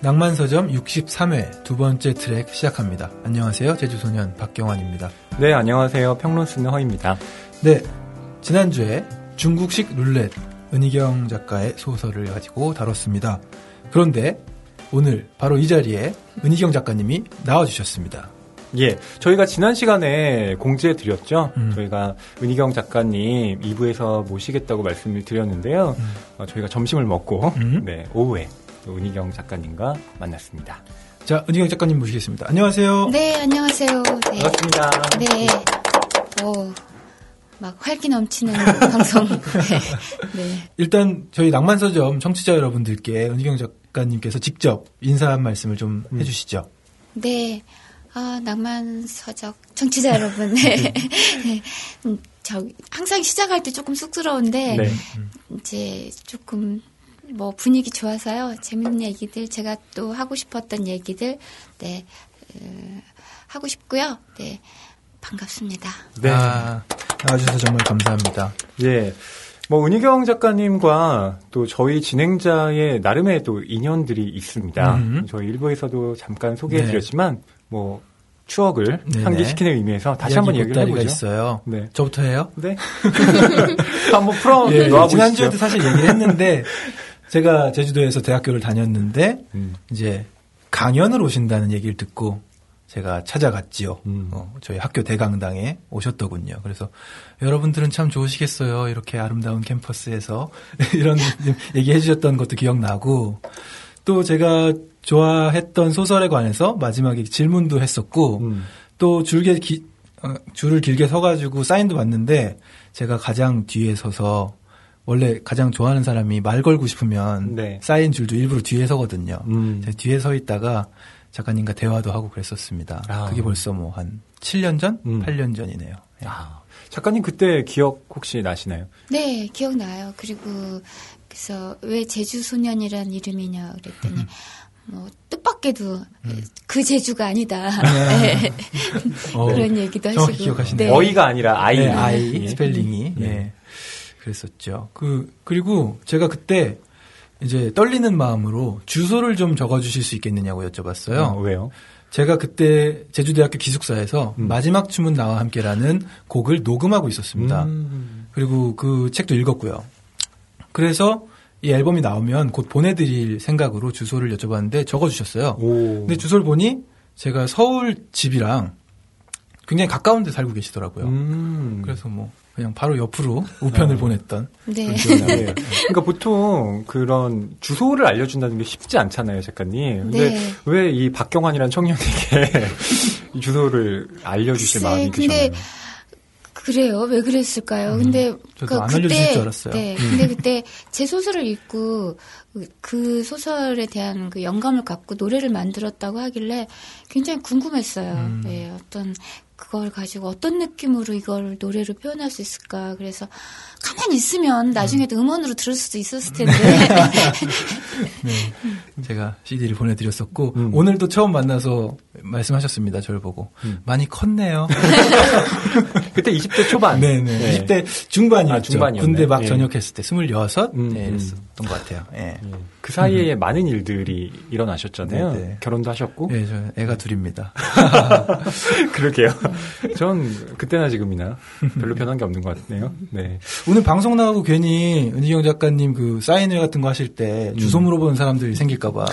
낭만서점 63회 두 번째 트랙 시작합니다. 안녕하세요. 제주소년 박경환입니다. 네, 안녕하세요. 평론 쓰는 허입니다. 네, 지난주에 중국식 룰렛 은희경 작가의 소설을 가지고 다뤘습니다. 그런데 오늘 바로 이 자리에 은희경 작가님이 나와주셨습니다. 예, 저희가 지난 시간에 공지해 드렸죠. 음. 저희가 은희경 작가님 2부에서 모시겠다고 말씀을 드렸는데요. 음. 어, 저희가 점심을 먹고 음. 네, 오후에 또 은희경 작가님과 만났습니다. 자, 은희경 작가님 모시겠습니다. 안녕하세요. 네, 안녕하세요. 네. 반갑습니다. 네. 오, 막 활기 넘치는 방송. 네. 네. 일단 저희 낭만서점 청취자 여러분들께 은희경 작가님께서 직접 인사 한 말씀을 좀 음. 해주시죠. 네. 아, 낭만 서적 청취자 여러분. 네. 네. 음, 저 항상 시작할 때 조금 쑥스러운데 네. 이제 조금 뭐 분위기 좋아서요. 재밌는 얘기들 제가 또 하고 싶었던 얘기들 네. 어, 하고 싶고요. 네. 반갑습니다. 네. 아, 나와주셔서 정말 감사합니다. 예. 뭐 은희경 작가님과 또 저희 진행자의 나름의 또 인연들이 있습니다. 음. 저희 일부에서도 잠깐 소개해드렸지만 뭐 추억을 네네. 상기시키는 의미에서 다시 한번 얘기를 해보죠. 있어요. 네. 저부터 해요? 네. 한번 풀어 예, 놓아보시죠. 지난주에도 사실 얘기를 했는데 제가 제주도에서 대학교를 다녔는데 음. 이제 강연을 오신다는 얘기를 듣고 제가 찾아갔지요. 음. 어, 저희 학교 대강당에 오셨더군요. 그래서 여러분들은 참 좋으시겠어요. 이렇게 아름다운 캠퍼스에서 이런 얘기해 주셨던 것도 기억나고 또 제가 좋아했던 소설에 관해서 마지막에 질문도 했었고 음. 또 줄게 기- 어, 줄을 길게 서가지고 사인도 받는데 제가 가장 뒤에 서서 원래 가장 좋아하는 사람이 말 걸고 싶으면 네. 사인 줄도 일부러 뒤에 서거든요. 음. 제가 뒤에 서 있다가 작가님과 대화도 하고 그랬었습니다. 아. 그게 벌써 뭐 한 7년 전, 음. 8년 전이네요. 예. 아, 작가님 그때 기억 혹시 나시나요? 네, 기억나요. 그리고 그래서 왜 제주 소년이란 이름이냐 그랬더니 뭐 뜻밖에도 그 제주가 아니다. 네. 어, 그런 얘기도 하시고. 기억하시네요. 어이가 아니라 아이. 네, 아이 예. 스펠링이 네. 예. 그랬었죠. 그 그리고 제가 그때 이제 떨리는 마음으로 주소를 좀 적어주실 수 있겠느냐고 여쭤봤어요. 어, 왜요? 제가 그때 제주대학교 기숙사에서 음. 마지막 춤은 나와 함께라는 곡을 녹음하고 있었습니다. 음. 그리고 그 책도 읽었고요. 그래서 이 앨범이 나오면 곧 보내드릴 생각으로 주소를 여쭤봤는데 적어주셨어요. 오. 근데 주소를 보니 제가 서울 집이랑 굉장히 가까운 데 살고 계시더라고요. 음. 그래서 뭐 그냥 바로 옆으로 우편을 어. 보냈던 네. 네. 그러니까 보통 그런 주소를 알려준다는 게 쉽지 않잖아요, 작가님. 근데 네. 왜이 박경환이라는 청년에게 이 주소를 알려주실 글쎄, 마음이 근데 드셨나요? 그래요. 왜 그랬을까요? 음, 근데 저도 안 알려주실 줄 알았어요. 네. 음. 근데 그때 제 소설을 읽고 그- 그 소설에 대한 그 영감을 갖고 노래를 만들었다고 하길래 굉장히 궁금했어요. 음. 네, 어떤 그걸 가지고 어떤 느낌으로 이걸 노래로 표현할 수 있을까. 그래서 가만히 있으면 나중에도 음원으로 들을 수도 있었을 텐데. 네. 제가 CD를 보내드렸었고 음. 오늘도 처음 만나서 말씀하셨습니다. 저를 보고 음. 많이 컸네요. 그때 20대 초반. 네네. 네. 20대 중반이었죠. 아, 중반이었네. 군대 막 예. 전역했을 때 26? 음, 네, 음. 이랬었던 것 같아요. 예. 예. 그 사이에 많은 일들이 일어나셨잖아요. 네, 네. 결혼도 하셨고. 예, 저 애가 둘입니다. 그러게요. 전 그때나 지금이나 별로 변한 게 없는 것 같네요. 네. 오늘 방송 나가고 괜히 은희경 작가님 그 사인회 같은 거 하실 때 주소 물어보는 사람들이 생길까봐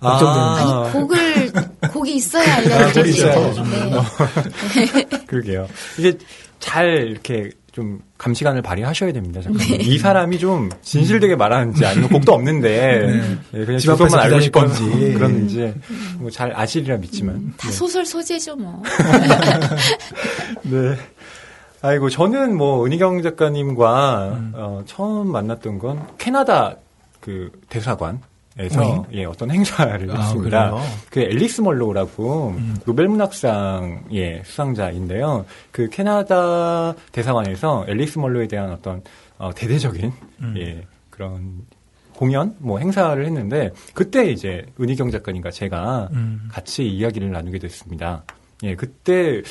걱정되는데. 아. 아니, 곡을, 곡이 있어야 아, 곡이 알려드리죠. 있어야 네. 그러게요. 이게 잘 이렇게 좀 감시관을 발휘하셔야 됩니다. 작가님. 이 사람이 좀 진실되게 말하는지 아니면 곡도 없는데 예, 그냥 집 앞에서 알고 기다릴 싶어서 건지. 그런지 뭐 잘 아시리라 믿지만. 다 소설 소재죠, 뭐. 네. 아이고 저는 뭐 은희경 작가님과 음. 어, 처음 만났던 건 캐나다 그 대사관 에서 네. 예, 어떤 행사를 아, 했습니다. 그래요? 그 앨리스 멀로우라고 음. 노벨문학상의 수상자인데요. 그 캐나다 대사관에서 앨리스 멀로에 대한 어떤 어, 대대적인 음. 예, 그런 공연 뭐 행사를 했는데 그때 이제 은희경 작가님과 제가 음. 같이 이야기를 나누게 됐습니다. 예, 그때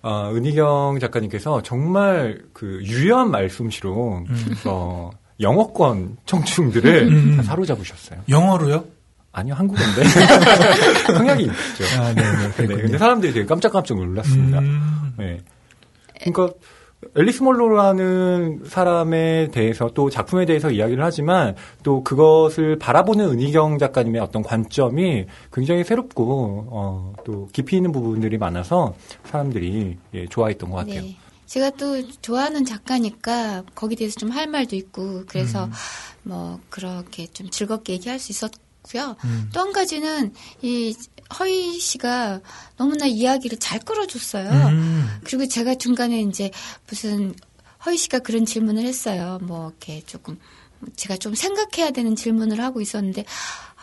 어, 은희경 작가님께서 정말 그 유려한 말솜씨로 음. 어, 영어권 청중들을 음. 다 사로잡으셨어요. 영어로요? 아니요, 한국어인데. 성향이 있죠. 아, 네 네. 네, 그랬군요. 근데 사람들이 되게 깜짝깜짝 놀랐습니다. 음. 네. 그러니까 앨리스 몰로라는 사람에 대해서 또 작품에 대해서 이야기를 하지만 또 그것을 바라보는 은희경 작가님의 어떤 관점이 굉장히 새롭고 어, 또 깊이 있는 부분들이 많아서 사람들이 예, 좋아했던 것 같아요. 네. 제가 또 좋아하는 작가니까 거기에 대해서 좀 할 말도 있고 그래서 뭐 그렇게 좀 즐겁게 얘기할 수 있었고요. 음. 또한 가지는 이 허희 씨가 너무나 이야기를 잘 끌어줬어요. 음. 그리고 제가 중간에 이제 무슨 허희 씨가 그런 질문을 했어요. 뭐 이렇게 조금 제가 좀 생각해야 되는 질문을 하고 있었는데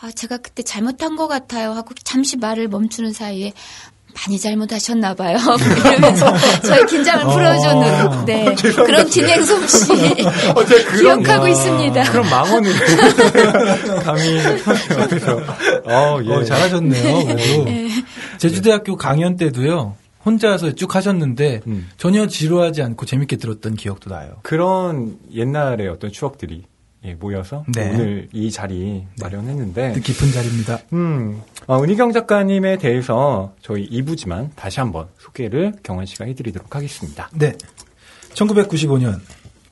아 제가 그때 잘못한 것 같아요 하고 잠시 말을 멈추는 사이에 많이 잘못하셨나 봐요. 이러면서 저의 긴장을 어. 풀어주는 네 그런 진행 솜씨 어, 기억하고 야. 있습니다. 그런 망언을 감히 옆에서 어, 예. 어, 잘하셨네요. 그래도 제주대학교 강연 때도요. 혼자서 쭉 하셨는데 음. 전혀 지루하지 않고 재밌게 들었던 기억도 나요. 그런 옛날의 어떤 추억들이 예, 모여서 네. 오늘 이 자리 마련했는데 뜻깊은 자리입니다. 음, 어, 은희경 작가님에 대해서 저희 2부지만 다시 한번 소개를 경원 씨가 해드리도록 하겠습니다. 네. 1995년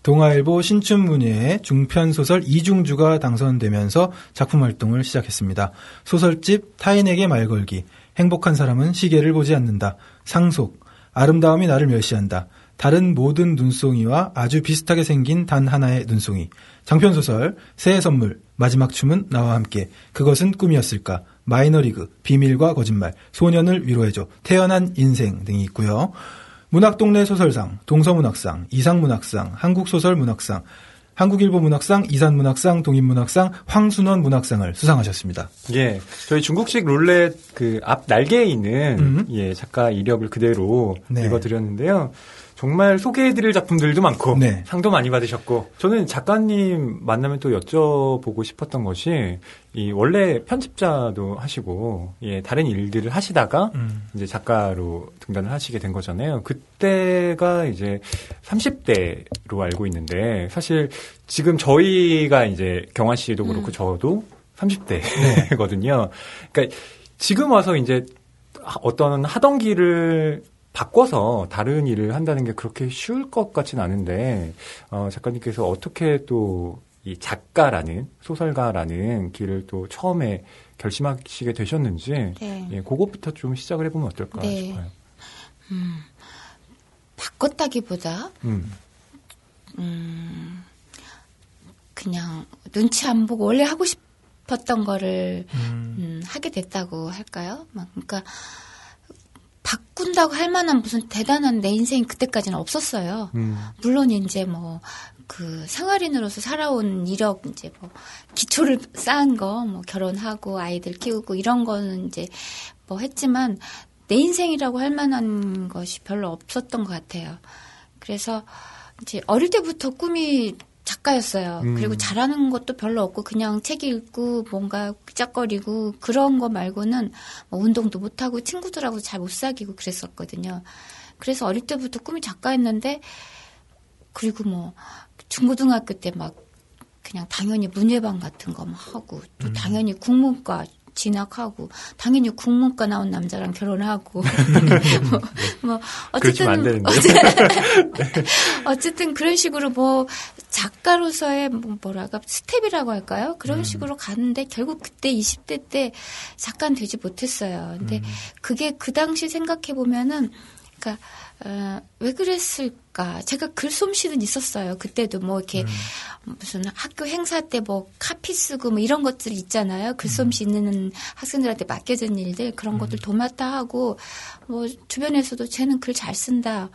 동아일보 신춘문예에 중편소설 이중주가 당선되면서 작품 활동을 시작했습니다. 소설집 타인에게 말 걸기, 행복한 사람은 시계를 보지 않는다, 상속, 아름다움이 나를 멸시한다, 다른 모든 눈송이와 아주 비슷하게 생긴 단 하나의 눈송이, 장편소설, 새해 선물, 마지막 춤은 나와 함께, 그것은 꿈이었을까, 마이너리그, 비밀과 거짓말, 소년을 위로해줘, 태어난 인생 등이 있고요. 문학동네 소설상, 동서문학상, 이상문학상, 한국소설문학상, 한국일보 문학상, 이산 문학상, 동인 문학상, 황순원 문학상을 수상하셨습니다. 예, 저희 중국식 룰렛 그 앞 날개에 있는 음. 예 작가 이력을 그대로 네. 읽어드렸는데요. 정말 소개해드릴 작품들도 많고 네. 상도 많이 받으셨고 저는 작가님 만나면 또 여쭤보고 싶었던 것이 이 원래 편집자도 하시고 예 다른 일들을 하시다가 음. 이제 작가로 등단을 하시게 된 거잖아요. 그때가 이제 30대로 알고 있는데 사실 지금 저희가 이제 경화 씨도 그렇고 음. 저도 30대거든요. 그러니까 지금 와서 이제 하- 어떤 하던 길을 바꿔서 다른 일을 한다는 게 그렇게 쉬울 것 같진 않은데 어, 작가님께서 어떻게 또 이 작가라는 소설가라는 길을 또 처음에 결심하시게 되셨는지 네. 예, 그것부터 좀 시작을 해보면 어떨까 네. 싶어요. 바꿨다기보다 음. 음, 그냥 눈치 안 보고 원래 하고 싶었던 거를 음. 음, 하게 됐다고 할까요? 막 그러니까 바꾼다고 할 만한 무슨 대단한 내 인생이 그때까지는 없었어요. 음. 물론 이제 뭐 그 생활인으로서 살아온 이력 이제 뭐 기초를 쌓은 거 뭐 결혼하고 아이들 키우고 이런 거는 이제 뭐 했지만 내 인생이라고 할 만한 것이 별로 없었던 것 같아요. 그래서 이제 어릴 때부터 꿈이 작가였어요. 음. 그리고 잘하는 것도 별로 없고 그냥 책 읽고 뭔가 삐짝거리고 그런 거 말고는 뭐 운동도 못 하고 친구들하고 잘 못 사귀고 그랬었거든요. 그래서 어릴 때부터 꿈이 작가였는데 그리고 뭐 중고등학교 때 막 그냥 당연히 문예반 같은 거 막 하고 또 음. 당연히 국문과 진학하고 당연히 국문과 나온 남자랑 결혼하고 뭐, 뭐 어쨌든 되는데. 어쨌든 그런 식으로 뭐 작가로서의 뭐 뭐랄까 스텝이라고 할까요? 그런 음. 식으로 가는데 결국 그때 20대 때 작가는 되지 못했어요. 근데 음. 그게 그 당시 생각해 보면은 그러니까 어, 왜 그랬을 까? 제가 글솜씨는 있었어요. 그때도 뭐 이렇게 무슨 학교 행사 때 뭐 카피 쓰고 뭐 이런 것들이 있잖아요. 글솜씨 있는 학생들한테 맡겨진 일들 그런 것들 도맡아 하고 뭐 주변에서도 쟤는 글 잘 쓴다.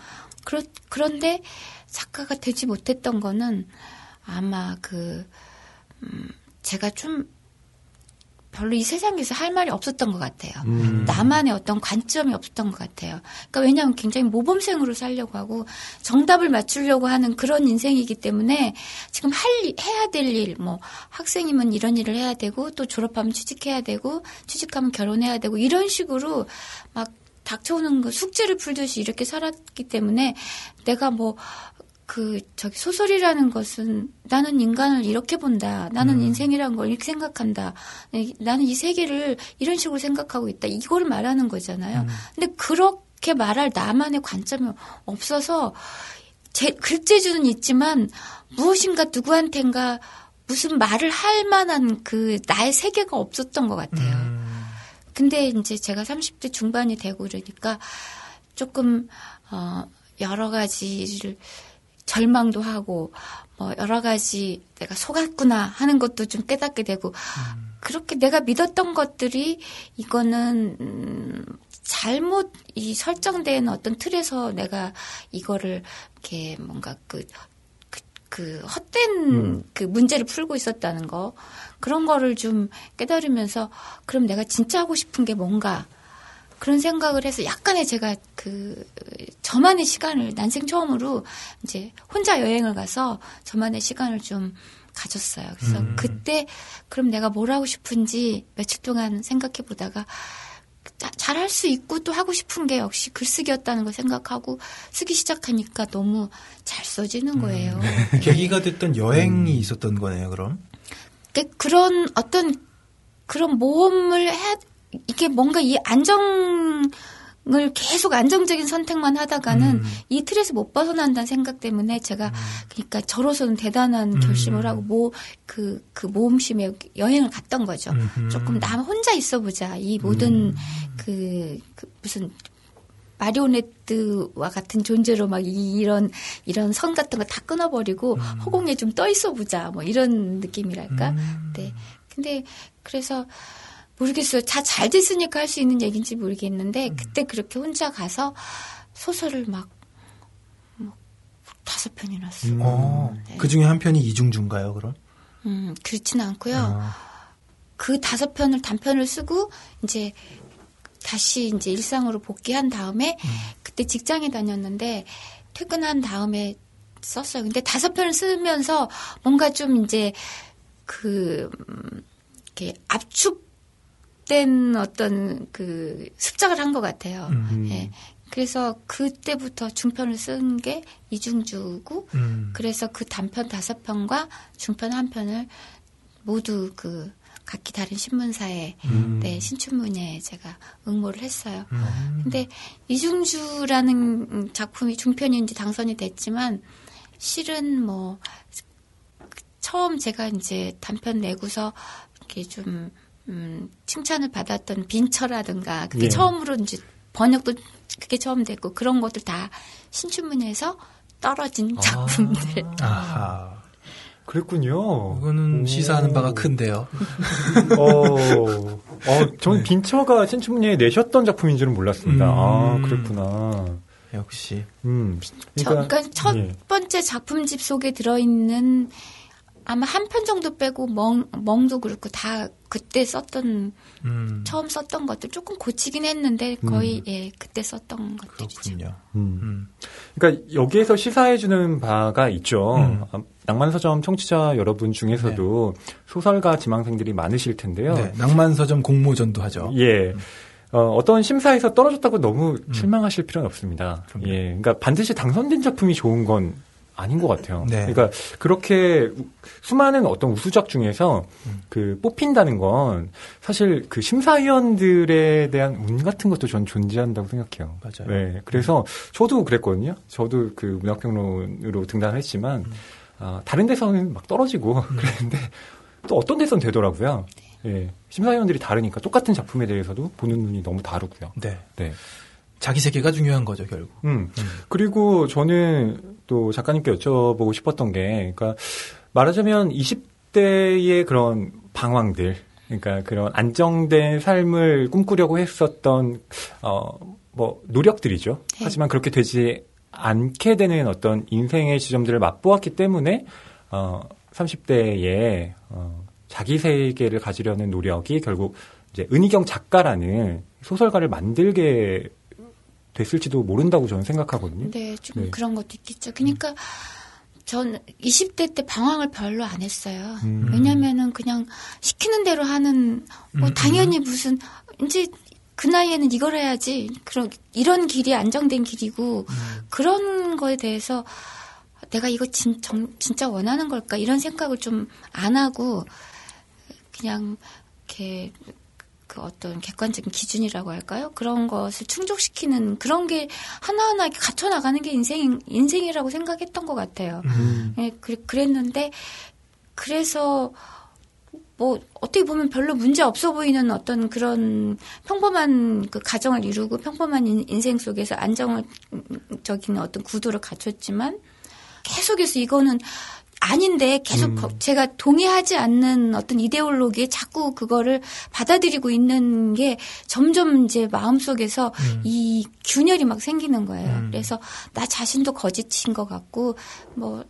그렇 그런데 작가가 되지 못했던 거는 아마 그 음, 제가 좀 별로 이 세상에서 할 말이 없었던 것 같아요. 음. 나만의 어떤 관점이 없었던 것 같아요. 그러니까 왜냐하면 굉장히 모범생으로 살려고 하고 정답을 맞추려고 하는 그런 인생이기 때문에 지금 할 일, 해야 될 일, 뭐 학생이면 이런 일을 해야 되고 또 졸업하면 취직해야 되고 취직하면 결혼해야 되고 이런 식으로 막 닥쳐오는 그 숙제를 풀듯이 이렇게 살았기 때문에 내가 뭐 그 저기 소설이라는 것은 나는 인간을 이렇게 본다. 나는 인생이란 걸 이렇게 생각한다. 네, 나는 이 세계를 이런 식으로 생각하고 있다. 이걸 말하는 거잖아요. 근데 그렇게 말할 나만의 관점이 없어서 제 글재주는 있지만 무엇인가 누구한텐가 무슨 말을 할 만한 그 나의 세계가 없었던 것 같아요. 음. 근데 이제 제가 30대 중반이 되고 그러니까 조금 어 여러 가지를 절망도 하고 뭐 여러 가지 내가 속았구나 하는 것도 좀 깨닫게 되고 그렇게 내가 믿었던 것들이 이거는 음 잘못 이 설정된 어떤 틀에서 내가 이거를 이렇게 뭔가 그, 그, 그 헛된 음. 그 문제를 풀고 있었다는 거. 그런 거를 좀 깨달으면서 그럼 내가 진짜 하고 싶은 게 뭔가 그런 생각을 해서 약간의 제가 그 저만의 시간을 난생 처음으로 이제 혼자 여행을 가서 저만의 시간을 좀 가졌어요. 그래서 음. 그때 그럼 내가 뭘 하고 싶은지 며칠 동안 생각해 보다가 잘할 수 있고 또 하고 싶은 게 역시 글쓰기였다는 걸 생각하고 쓰기 시작하니까 너무 잘 써지는 거예요. 네. 계기가 됐던 여행이 음. 있었던 거네요, 그럼. 그- 그런 어떤 그런 모험을 해 이게 뭔가 이 안정 을 계속 안정적인 선택만 하다가는 음. 이 틀에서 못 벗어난다는 생각 때문에 제가 그러니까 저로서는 대단한 음. 결심을 하고 모그그 모험심에 여행을 갔던 거죠. 음흠. 조금 나 혼자 있어 보자. 이 모든 그, 그 무슨 마리오네트와 같은 존재로 막 이- 이런 이런 선 같은 거 다 끊어버리고 허공에 좀 떠 있어 보자. 뭐 이런 느낌이랄까. 음. 네. 근데 그래서 모르겠어요. 다 잘 됐으니까 할 수 있는 얘기인지 모르겠는데 그때 그렇게 혼자 가서 소설을 막, 막 다섯 편이나 쓰고 어, 그 중에 한 편이 이중주인가요, 그럼? 음, 그렇지는 않고요. 아, 그 다섯 편을 단편을 쓰고 이제 다시 이제 일상으로 복귀한 다음에 그때 직장에 다녔는데 퇴근한 다음에 썼어요. 근데 다섯 편을 쓰면서 뭔가 좀 이제 그 음, 이렇게 압축 된 어떤 그 습작을 한 것 같아요. 음. 예. 그래서 그때부터 중편을 쓴 게 이중주고 음. 그래서 그 단편 다섯 편과 중편 한 편을 모두 그 각기 다른 신문사에 음. 네, 신춘문예에 제가 응모를 했어요. 음. 근데 이중주라는 작품이 중편인지 당선이 됐지만 실은 뭐 처음 제가 이제 단편 내고서 이렇게 좀 음, 칭찬을 받았던 빈처라든가 그때 예. 처음으로 이제 번역도 그게 처음 됐고 그런 것들 다 신춘문예에서 떨어진 작품들. 아하. 그랬군요. 이거는 오. 시사하는 바가 큰데요. 어, 어, 전 빈처가 신춘문예에 내셨던 작품인 줄은 몰랐습니다. 아, 음. 그랬구나. 역시. 음. 저, 그러니까 첫 예. 번째 작품집 속에 들어있는 아마 한 편 정도 빼고 멍, 멍도 그렇고 다 그때 썼던 음. 처음 썼던 것들 조금 고치긴 했는데 거의 예 그때 썼던 것들이죠. 그렇군요. 음. 음. 그러니까 여기에서 시사해 주는 바가 있죠. 음. 아, 낭만서점 청취자 여러분 중에서도 소설가 지망생들이 많으실 텐데요. 네, 낭만서점 공모전도 하죠. 예. 어, 떤 심사에서 떨어졌다고 너무 실망하실 필요는 없습니다. 음. 그럼요. 예. 그러니까 반드시 당선된 작품이 좋은 건 아닌 것 같아요. 네. 그러니까 그렇게 우- 수많은 어떤 우수작 중에서 음. 그 뽑힌다는 건 사실 그 심사위원들에 대한 운 같은 것도 전 존재한다고 생각해요. 맞아요. 네. 그래서 저도 그랬거든요. 저도 그 문학평론으로 등단을 했지만 음. 아, 다른 데서는 막 떨어지고 그랬는데 또 어떤 데서는 되더라고요. 예. 심사위원들이 다르니까 똑같은 작품에 대해서도 보는 눈이 너무 다르고요. 네. 네. 자기 세계가 중요한 거죠, 결국. 음. 그리고 저는 또 작가님께 여쭤보고 싶었던 게, 그러니까 말하자면 20대의 그런 방황들, 그러니까 그런 안정된 삶을 꿈꾸려고 했었던, 어, 뭐, 노력들이죠. 네. 하지만 그렇게 되지 않게 되는 어떤 인생의 지점들을 맛보았기 때문에, 어, 30대에, 어, 자기 세계를 가지려는 노력이 결국 이제 은희경 작가라는 소설가를 만들게 됐을지도 모른다고 저는 생각하거든요. 네, 좀 네. 그런 것도 있겠죠. 그러니까 전 20대 때 방황을 별로 안 했어요. 음. 왜냐면은 그냥 시키는 대로 하는 뭐 음, 당연히 무슨 이제 그 나이에는 이걸 해야지. 그런 이런 길이 안정된 길이고 음. 그런 거에 대해서 내가 이거 진, 정, 진짜 원하는 걸까 이런 생각을 좀 안 하고 그냥 이렇게 그 어떤 객관적인 기준이라고 할까요? 그런 것을 충족시키는 그런 게 하나하나 갖춰 나가는 게 인생 인생이라고 생각했던 것 같아요. 음. 예, 그, 그랬는데 그래서 뭐 어떻게 보면 별로 문제 없어 보이는 어떤 그런 평범한 그 가정을 이루고 평범한 인- 인생 속에서 안정적인 어떤 구도를 갖췄지만 계속해서 이거는 아닌데 계속 거- 제가 동의하지 않는 어떤 이데올로기에 자꾸 그거를 받아들이고 있는 게 점점 이제 마음속에서 이 균열이 막 생기는 거예요. 그래서 나 자신도 거짓인 것 같고 뭐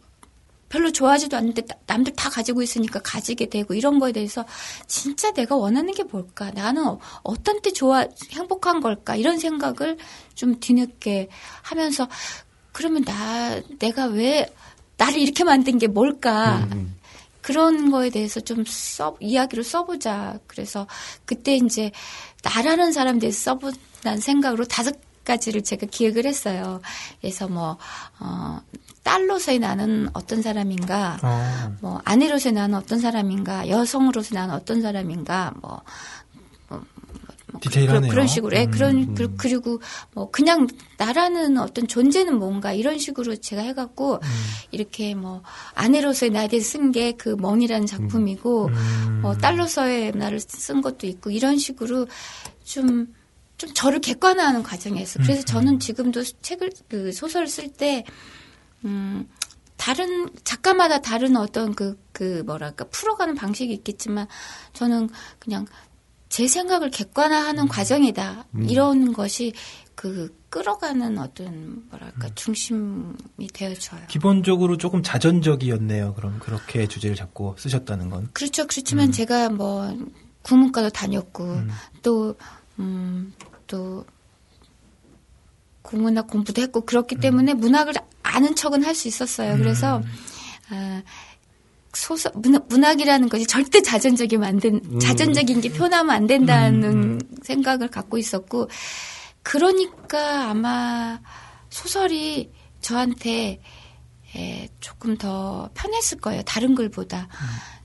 별로 좋아하지도 않는데 나- 남들 다 가지고 있으니까 가지게 되고 이런 거에 대해서 진짜 내가 원하는 게 뭘까? 나는 어- 어떤 때 좋아 행복한 걸까? 이런 생각을 좀 뒤늦게 하면서 그러면 나 내가 왜 나를 이렇게 만든 게 뭘까? 음. 그런 거에 대해서 좀 써, 이야기를 써보자. 그래서 그때 이제 나라는 사람 대해서 써보자는 생각으로 다섯 가지를 제가 기획을 했어요. 그래서 뭐, 어, 딸로서의 나는 어떤 사람인가, 어. 뭐, 아내로서의 나는 어떤 사람인가, 여성으로서 나는 어떤 사람인가, 뭐, 디테일하네요. 그런, 그런 식으로, 예, 음. 그런, 그- 그리고 뭐, 그냥 나라는 어떤 존재는 뭔가, 이런 식으로 제가 해갖고, 음. 이렇게 뭐, 아내로서의 나에 대해서 쓴게 그 멍이라는 작품이고, 음. 뭐, 딸로서의 나를 쓴 것도 있고, 이런 식으로 좀, 좀 저를 객관화하는 과정이었어요. 그래서 음. 저는 지금도 책을, 그 소설을 쓸 때, 음, 다른, 작가마다 다른 어떤 그, 그 뭐랄까, 풀어가는 방식이 있겠지만, 저는 그냥 제 생각을 객관화하는 과정이다. 이런 것이 그 끌어가는 어떤 뭐랄까 중심이 되어줘요. 기본적으로 조금 자전적이었네요. 그럼 그렇게 주제를 잡고 쓰셨다는 건. 그렇죠. 그렇지만 제가 뭐 국문과도 다녔고 또 음, 또 국문학 공부도 했고 그렇기 때문에 문학을 아는 척은 할 수 있었어요. 그래서 아, 소설 문학, 문학 이라는 것이 절대 자전적이면 안 된, 음. 자전적인 게 표현하면 안 된다는 생각을 갖고 있었고 그러니까 아마 소설이 저한테 에, 조금 더 편했을 거예요. 다른 글보다.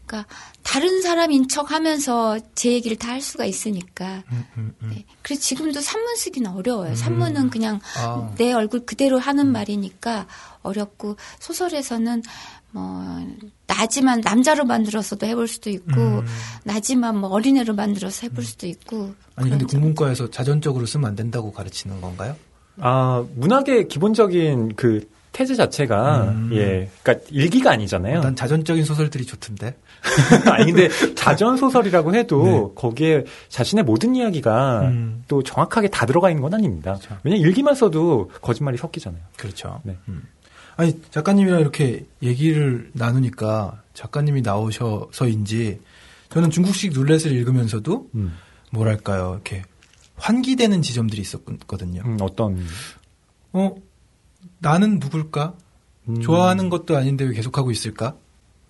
그러니까 다른 사람인 척 하면서 제 얘기를 다 할 수가 있으니까. 음, 음, 음. 네. 그래서 지금도 산문 쓰기는 어려워요. 산문은 그냥 아. 내 얼굴 그대로 하는 말이니까 어렵고 소설에서는 뭐 나지만 남자로 만들어서도 해볼 수도 있고 음. 나지만 뭐 어린애로 만들어서 해볼 수도 있고 아니 근데. 국문과에서 자전적으로 쓰면 안 된다고 가르치는 건가요? 아, 문학의 기본적인 그 태제 자체가 음. 예, 그러니까 일기가 아니잖아요. 난 자전적인 소설들이 좋던데. 아니 근데 자전 소설이라고 해도 네. 거기에 자신의 모든 이야기가 음. 또 정확하게 다 들어가 있는 건 아닙니다. 왜냐면 일기만 써도 거짓말이 섞이잖아요. 그렇죠. 네. 음. 아니 작가님이랑 이렇게 얘기를 나누니까 작가님이 나오셔서인지 저는 중국식 룰렛을 읽으면서도 음. 뭐랄까요 이렇게 환기되는 지점들이 있었거든요. 음, 어떤 어 나는 누굴까? 음. 좋아하는 것도 아닌데 왜 계속하고 있을까?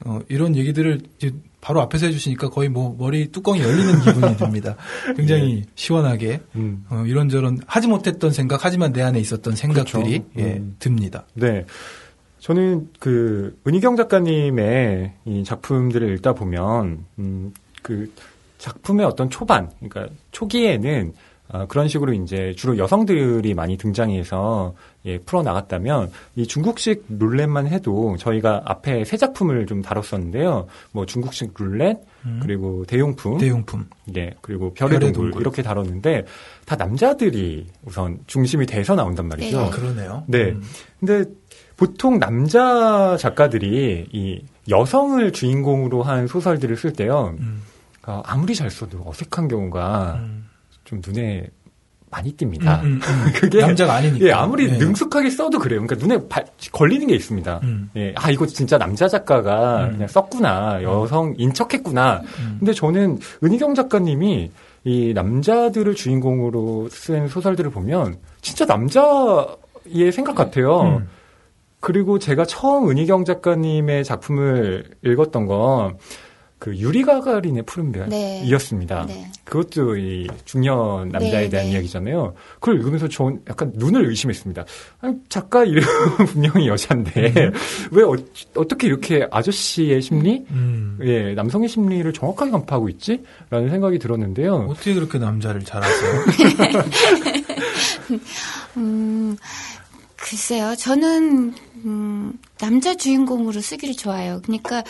어, 이런 얘기들을 이제 바로 앞에서 해주시니까 거의 뭐 머리 뚜껑이 열리는 기분이 듭니다. 굉장히 시원하게 음. 어, 이런저런 하지 못했던 생각, 하지만 내 안에 있었던 생각들이 그렇죠. 예, 음. 듭니다. 네. 저는 그 은희경 작가님의 이 작품들을 읽다 보면 음, 그 작품의 어떤 초반, 그러니까 초기에는 아, 그런 식으로 이제 주로 여성들이 많이 등장해서 예, 풀어 나갔다면 이 중국식 룰렛만 해도 저희가 앞에 세 작품을 좀 다뤘었는데요. 뭐 중국식 룰렛 그리고 대용품, 대용품. 예, 그리고 별의, 별의 동굴, 동굴. 이렇게 다뤘는데 다 남자들이 우선 중심이 돼서 나온단 말이죠. 네. 아, 그러네요. 네. 음. 근데 보통 남자 작가들이 이 여성을 주인공으로 한 소설들을 쓸 때요. 음. 어, 아무리 잘 써도 어색한 경우가 음. 좀 눈에 많이 띕니다. 음, 음, 음. 그게 남자가 아니니까. 예, 아무리 예. 능숙하게 써도 그래요. 그러니까 눈에 발- 걸리는 게 있습니다. 음. 예, 아 이거 진짜 남자 작가가 음. 그냥 썼구나, 여성 인 척했구나. 음. 근데 저는 은희경 작가님이 이 남자들을 주인공으로 쓴 소설들을 보면 진짜 남자의 생각 같아요. 음. 그리고 제가 처음 은희경 작가님의 작품을 읽었던 건 그 유리 가가린의 푸른별이었습니다. 네. 네. 그것도 이 중년 남자에 네, 대한 네. 이야기잖아요. 그걸 읽으면서 전 약간 눈을 의심했습니다. 아니, 작가 이름 분명히 여자인데 왜 어, 떻게 이렇게 아저씨의 심리, 음. 예 남성의 심리를 정확하게 간파하고 있지?라는 생각이 들었는데요. 어떻게 그렇게 남자를 잘 아세요? 음, 글쎄요. 저는 음, 남자 주인공으로 쓰기를 좋아해요. 그러니까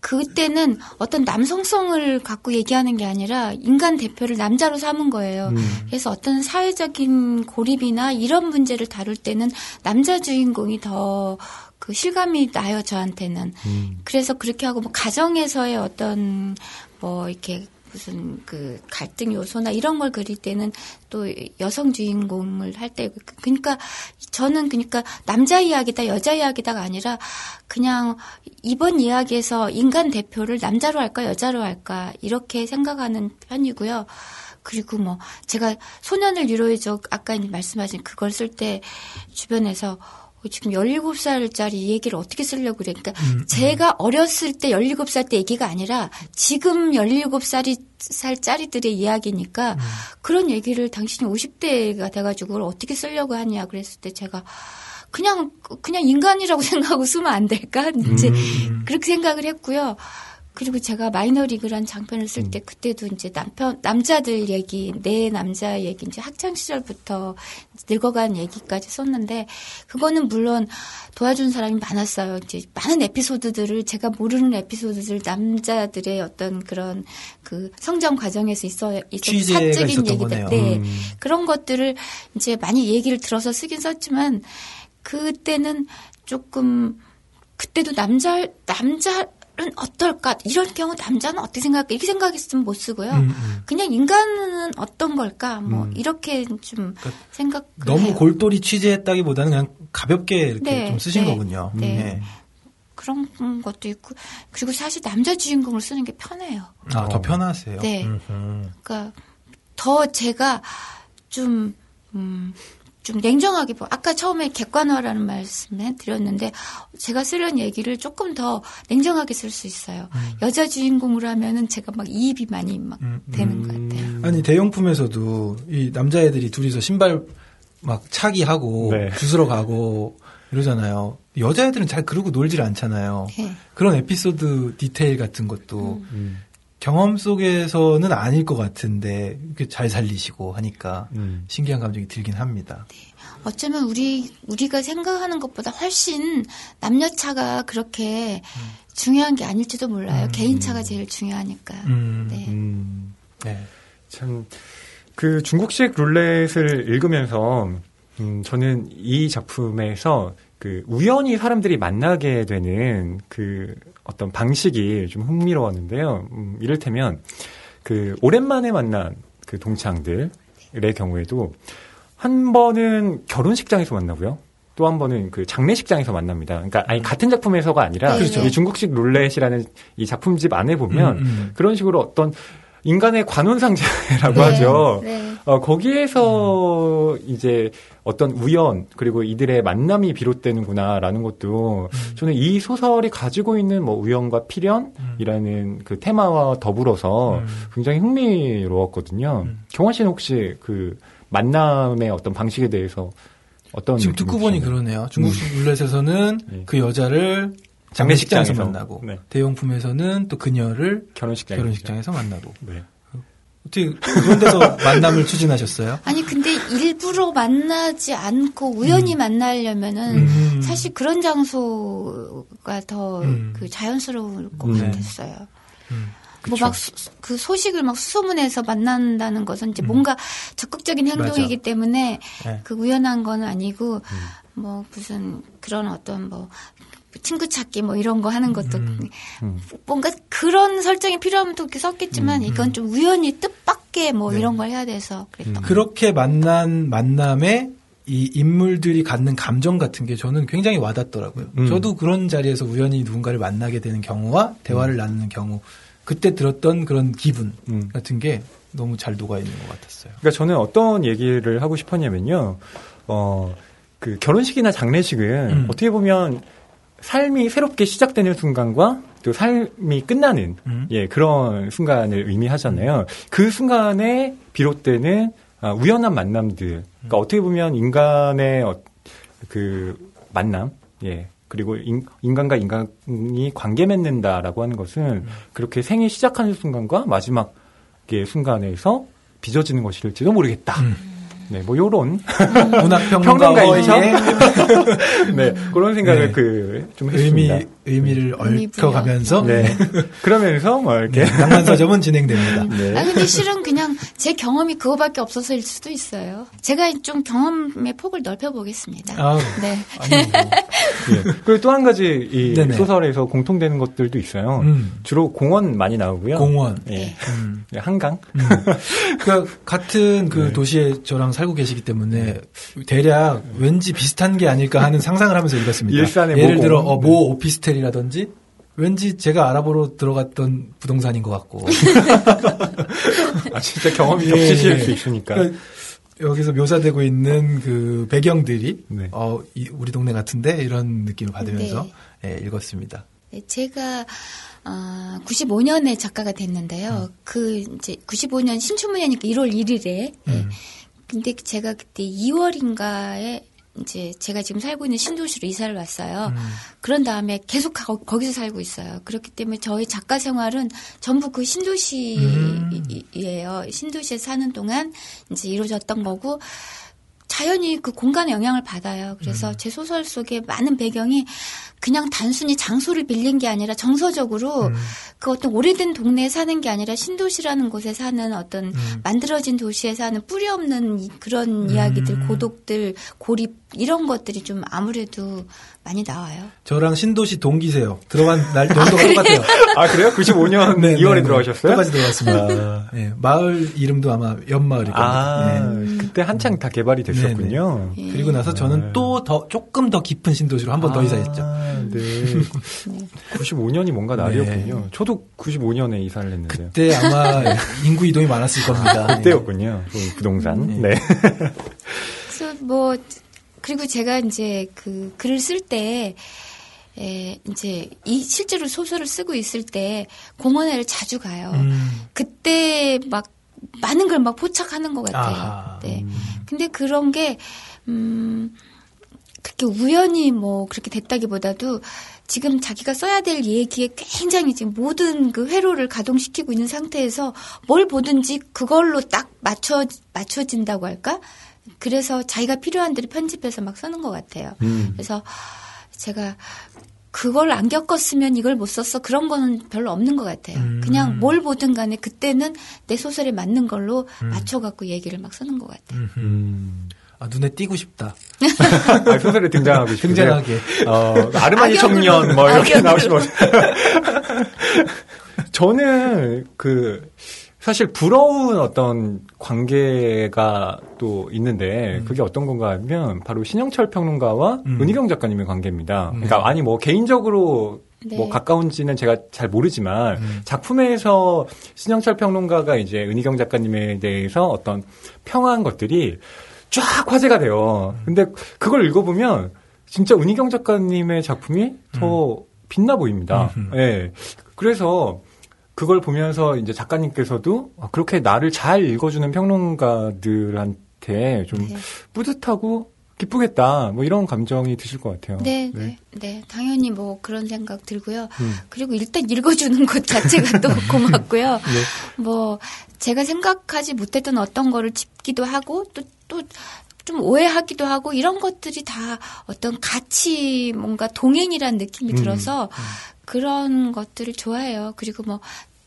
그때는 어떤 남성성을 갖고 얘기하는 게 아니라 인간 대표를 남자로 삼은 거예요. 음. 그래서 어떤 사회적인 고립이나 이런 문제를 다룰 때는 남자 주인공이 더 그 실감이 나요, 저한테는. 음. 그래서 그렇게 하고 뭐 가정에서의 어떤 뭐 이렇게 무슨 그 갈등 요소나 이런 걸 그릴 때는 또 여성 주인공을 할 때 그러니까 저는 그러니까 남자 이야기다 여자 이야기다가 아니라 그냥 이번 이야기에서 인간 대표를 남자로 할까 여자로 할까 이렇게 생각하는 편이고요. 그리고 뭐 제가 소년을 위로해줘 아까 말씀하신 그걸 쓸 때 주변에서 어, 지금 17살짜리 이 얘기를 어떻게 쓰려고 그래. 그러니까 제가 어렸을 때 17살 때 얘기가 아니라 지금 17살이 살짜리들의 이야기니까 그런 얘기를 당신이 50대가 돼가지고 어떻게 쓰려고 하냐 그랬을 때 제가 그냥 그냥 인간이라고 생각하고 쓰면 안 될까 이제 음. 그렇게 생각을 했고요. 그리고 제가 마이너리그란 장편을 쓸 때 그때도 이제 남편 남자들 얘기 내 남자 얘기 이제 학창 시절부터 늙어간 얘기까지 썼는데 그거는 물론 도와준 사람이 많았어요. 이제 많은 에피소드들을 제가 모르는 에피소드들 남자들의 어떤 그런 그 성장 과정에서 있어 있었 취재가 사적인 있었던 얘기들. 네 음. 그런 것들을 이제 많이 얘기를 들어서 쓰긴 썼지만 그때는 조금 그때도 남자 남자는 어떨까 이런 경우 남자는 어떻게 생각할까 이렇게 생각했으면 못 쓰고요. 음, 음. 그냥 인간은 어떤 걸까 뭐 음. 이렇게 좀 그러니까 생각 너무 골똘히 취재했다기보다는 그냥 가볍게 이렇게 네, 좀 쓰신 네, 거군요. 네. 그런 것도 있고 그리고 사실 남자 주인공을 쓰는 게 편해요. 아, 더 어. 편하세요. 네. 그러니까 더 제가 좀, 음, 좀 냉정하게 보. 아까 처음에 객관화라는 말씀을 드렸는데 제가 쓰려는 얘기를 조금 더 냉정하게 쓸 수 있어요. 여자 주인공으로 하면은 제가 막 이입이 많이 막 음, 되는 것 같아요. 아니 대용품에서도 이 남자애들이 둘이서 신발 막 차기 하고 네. 주스러 가고 이러잖아요. 여자애들은 잘 그러고 놀질 않잖아요. 네. 그런 에피소드 디테일 같은 것도 음. 경험 속에서는 아닐 것 같은데 잘 살리시고 하니까 음. 신기한 감정이 들긴 합니다. 어쩌면 우리 우리가 생각하는 것보다 훨씬 남녀 차가 그렇게 중요한 게 아닐지도 몰라요. 음. 개인 차가 제일 중요하니까. 음, 네. 음. 네. 참, 그 중국식 룰렛을 읽으면서, 음, 저는 이 작품에서 그 우연히 사람들이 만나게 되는 그 어떤 방식이 좀 흥미로웠는데요. 음, 이를테면 그 오랜만에 만난 그 동창들의 경우에도 한 번은 결혼식장에서 만나고요. 또 한 번은 그 장례식장에서 만납니다. 그러니까 아니 같은 작품에서가 아니라 네, 그렇죠. 이 중국식 룰렛이라는 이 작품집 안에 보면 음, 음. 그런 식으로 어떤 인간의 관혼상제라고 네, 하죠. 네. 어, 거기에서 이제 어떤 우연 그리고 이들의 만남이 비롯되는구나라는 것도 음. 저는 이 소설이 가지고 있는 뭐 우연과 필연이라는 그 테마와 더불어서 음. 굉장히 흥미로웠거든요. 음. 경환 씨는 혹시 그 만남의 어떤 방식에 대해서 어떤 지금 듣고 보니? 그러네요. 중국식 룰렛에서는 네. 그 여자를 장례식장에서. 만나고 네. 대용품에서는 또 그녀를 결혼식장 결혼식장에서 만나고 네. 어떻게 그런 데서 만남을 추진하셨어요? 아니 근데 일부러 만나지 않고 우연히 만나려면은 음. 사실 그런 장소가 더그 음. 자연스러울 것 음. 같았어요. 음. 뭐막 그 소식을 막 수소문해서 만난다는 것은 이제 음. 뭔가 적극적인 행동이기 맞아. 때문에 네. 그 우연한 건 아니고 음. 뭐 무슨 그런 어떤 뭐 친구 찾기 뭐 이런 거 하는 것도 음. 음. 뭔가 그런 설정이 필요하면 또 이렇게 썼겠지만 이건 좀 우연히 뜻밖의 뭐 네. 이런 걸 해야 돼서 그랬던 것 그렇게 만난 만남에 이 인물들이 갖는 감정 같은 게 저는 굉장히 와닿더라고요. 음. 저도 그런 자리에서 우연히 누군가를 만나게 되는 경우와 대화를 나누는 경우 그때 들었던 그런 기분 음. 같은 게 너무 잘 녹아 있는 것 같았어요. 그러니까 저는 어떤 얘기를 하고 싶었냐면요. 어, 그 결혼식이나 장례식은 음. 어떻게 보면 삶이 새롭게 시작되는 순간과 또 삶이 끝나는 음. 예 그런 순간을 의미하잖아요. 그 순간에 비롯되는 아, 우연한 만남들. 그러니까 어떻게 보면 인간의 어, 그 만남, 예. 그리고 인, 인간과 인간이 관계 맺는다라고 하는 것은 그렇게 생이 시작하는 순간과 마지막의 순간에서 빚어지는 것일지도 모르겠다. 네, 뭐 요런 문학평론가의 네 그런 생각을 네. 그좀 의미 했습니다. 의미를 의미 부여. 얽혀가면서 네. 그러면서 뭐 이렇게 네, 낭만 서점은 진행됩니다. 네. 아 근데 실은 그냥 제 경험이 그거밖에 없어서일 수도 있어요. 제가 좀 경험의 폭을 넓혀 보겠습니다. 아, 네. 아니 뭐. 예. 그리고 또 한 가지 이 네네. 소설에서 공통되는 것들도 있어요. 음. 주로 공원 많이 나오고요. 공원. 예. 네. 음. 예, 한강. 그러니까 같은 그 네. 도시에 저랑 살고 계시기 때문에 대략 왠지 비슷한 게 아닐까 하는 상상을 하면서 읽었습니다. 일산의 예를 모공. 들어 어, 모 오피스텔이라든지 왠지 제가 알아보러 들어갔던 부동산인 것 같고. 아 진짜 경험이 예, 겹치실 예. 수 있으니까. 그러니까 여기서 묘사되고 있는 그 배경들이 네. 어, 이- 우리 동네 같은데 이런 느낌을 받으면서 예, 읽었습니다. 네, 제가 어, 95년에 작가가 됐는데요. 그 이제 95년 신춘문예니까 1월 1일에. 음. 근데 제가 그때 2월인가에 이제 제가 지금 살고 있는 신도시로 이사를 왔어요. 음. 그런 다음에 계속 가- 거기서 살고 있어요. 그렇기 때문에 저희 작가 생활은 전부 그 신도시예요. 신도시에 사는 동안 이제 이루어졌던 거고 자연히 그 공간의 영향을 받아요. 그래서 음. 제 소설 속에 많은 배경이 그냥 단순히 장소를 빌린 게 아니라 정서적으로 음. 그 어떤 오래된 동네에 사는 게 아니라 신도시라는 곳에 사는 어떤 음. 만들어진 도시에 사는 뿌리 없는 이- 그런 이야기들, 고독들, 고립 이런 것들이 좀 아무래도 많이 나와요. 저랑 신도시 동기세요. 들어간 날 연도가 똑같아요. 아 그래요? 95년 네, 2월에 네, 네. 들어가셨어요? 똑같이 들어갔습니다. 네, 마을 이름도 아마 연마을일 겁니다. 아 네. 그때 한창 다 개발이 됐었군요. 예. 그리고 나서 저는 또 더 조금 더 깊은 신도시로 한 번더 이사했죠. 아, 네. 95년이 뭔가 날이었군요. 저도 95년에 이사를 했는데요. 그때 아마 인구 이동이 많았을 겁니다. 그때였군요. 그 부동산. 네. 네. 그래서 뭐 그리고 제가 이제 그 글을 쓸때 에, 이제 이 실제로 소설을 쓰고 있을 때 공원에를 자주 가요. 음. 그때 막 많은 걸 막 포착하는 것 같아요. 아하. 네. 근데 그런 게, 음, 그렇게 우연히 뭐 그렇게 됐다기보다도 지금 자기가 써야 될 얘기에 굉장히 지금 모든 그 회로를 가동시키고 있는 상태에서 뭘 보든지 그걸로 딱 맞춰, 맞춰진다고 할까? 그래서 자기가 필요한 대로 편집해서 막 쓰는 것 같아요. 음. 그래서 제가 그걸 안 겪었으면 이걸 못 썼어 그런 거는 별로 없는 것 같아요. 음. 그냥 뭘 보든 간에 그때는 내 소설에 맞는 걸로 맞춰갖고 얘기를 막 쓰는 것 같아요. 음. 아, 눈에 띄고 싶다. 아, 소설에 등장하고 싶으세요? 등장하게. 어, 아르마니. 청년 뭐 이렇게. 나오시면 저는 그 사실 부러운 어떤 관계가 또 있는데 그게 어떤 건가 하면 바로 신영철 평론가와 음. 은희경 작가님의 관계입니다. 그러니까 아니 뭐 개인적으로 네. 뭐 가까운지는 제가 잘 모르지만 음. 작품에서 신영철 평론가가 이제 은희경 작가님에 대해서 어떤 평한 것들이 쫙 화제가 돼요. 근데 그걸 읽어보면 진짜 은희경 작가님의 작품이 더 빛나 보입니다. 음흠. 예. 그래서 그걸 보면서 이제 작가님께서도 아, 그렇게 나를 잘 읽어주는 평론가들한테 좀 네. 뿌듯하고 기쁘겠다. 뭐 이런 감정이 드실 것 같아요. 네, 네, 네. 당연히 뭐 그런 생각 들고요. 음. 그리고 일단 읽어주는 것 자체가 또 고맙고요. 네. 뭐 제가 생각하지 못했던 어떤 거를 짚기도 하고 또 또 좀 오해하기도 하고 이런 것들이 다 어떤 같이 뭔가 동행이라는 느낌이 음. 들어서 그런 것들을 좋아해요. 그리고 뭐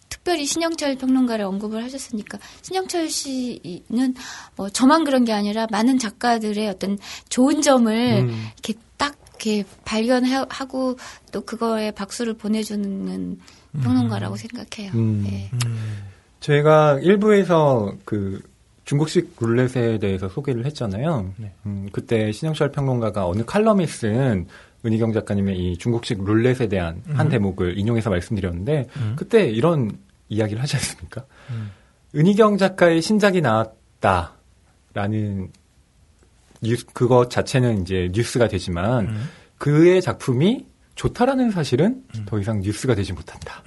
특별히 신영철 평론가를 언급을 하셨으니까 신영철 씨는 뭐 저만 그런 게 아니라 많은 작가들의 어떤 좋은 점을 음. 이렇게 딱 이렇게 발견하고 또 그거에 박수를 보내주는 평론가라고 생각해요. 음. 네. 제가 일부에서 그 중국식 룰렛에 대해서 소개를 했잖아요. 네. 음, 그때 신영철 평론가가 어느 칼럼에 쓴 은희경 작가님의 이 중국식 룰렛에 대한 한 음. 대목을 인용해서 말씀드렸는데 음. 그때 이런 이야기를 하지 않습니까? 음. 은희경 작가의 신작이 나왔다라는 뉴스 그것 자체는 이제 뉴스가 되지만 음. 그의 작품이 좋다라는 사실은 더 이상 뉴스가 되지 못한다.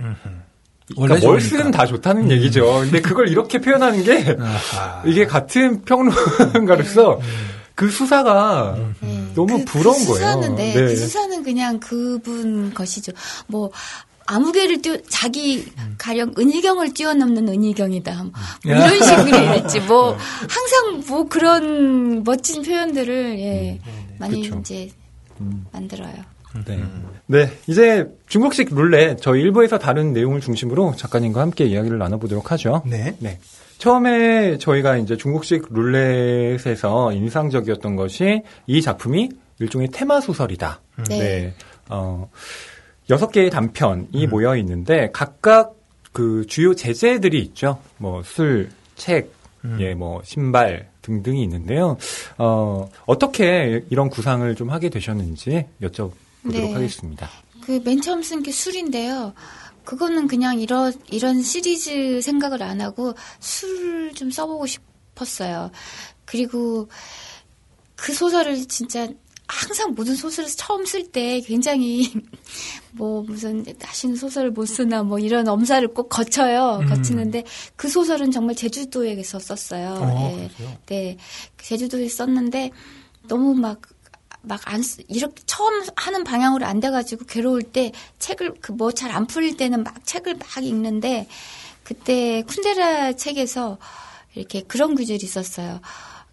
그러니까 뭘 좋으니까. 쓰든 다 좋다는 얘기죠. 근데 그걸 이렇게 표현하는 게 아하. 이게 같은 평론가로서 그 수사가 네. 너무 그, 부러운 그 수사는, 거예요. 네, 네. 그 수사는 그냥 그분 것이죠. 뭐 아무개를 띄워 자기 가령 은희경을 뛰어넘는 은희경이다. 뭐 야. 이런 식으로 했지. 뭐 항상 뭐 그런 멋진 표현들을 예, 많이 그쵸. 이제 음. 만들어요. 네. 네. 이제 중국식 룰렛 저희 일부에서 다른 내용을 중심으로 작가님과 함께 이야기를 나눠보도록 하죠. 네. 네. 처음에 저희가 이제 중국식 룰렛에서 인상적이었던 것이 이 작품이 일종의 테마 소설이다. 네. 어, 여섯 개의 단편이 음. 모여 있는데 각각 그 주요 제재들이 있죠. 뭐 술, 책, 음. 예, 뭐 신발 등등이 있는데요. 어, 어떻게 이런 구상을 좀 하게 되셨는지 여쭤 보도록 네. 하겠습니다. 그 맨 처음 쓴 게 술인데요. 그거는 그냥 이런 이런 시리즈 생각을 안 하고 술좀 써보고 싶었어요. 그리고 그 소설을 진짜 항상 모든 소설을 처음 쓸 때 굉장히 뭐 무슨 다시는 소설을 못 쓰나 뭐 이런 엄살을 꼭 거쳐요. 음. 거치는데 그 소설은 정말 제주도에서 썼어요. 어, 예. 그러세요? 네. 제주도에 썼는데 너무 막, 막 안, 쓰- 이렇게 처음 하는 방향으로 안 돼가지고 괴로울 때 책을, 그 뭐 잘 안 풀릴 때는 막 책을 막 읽는데 그때 쿤데라 책에서 이렇게 그런 구절이 있었어요.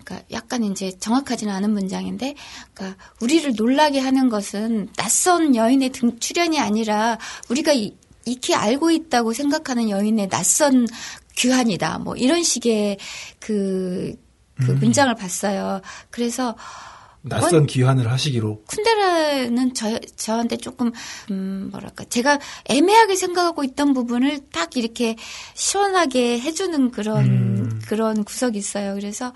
그러니까 약간 이제 정확하지는 않은 문장인데, 그러니까 우리를 놀라게 하는 것은 낯선 여인의 등 출연이 아니라 우리가 이- 익히 알고 있다고 생각하는 여인의 낯선 규환이다. 뭐 이런 식의 그, 그 음. 문장을 봤어요. 그래서 낯선 기환을 하시기로. 쿤데라는 저, 저한테 조금, 음, 뭐랄까. 제가 애매하게 생각하고 있던 부분을 딱 이렇게 시원하게 해주는 그런, 음. 그런 구석이 있어요. 그래서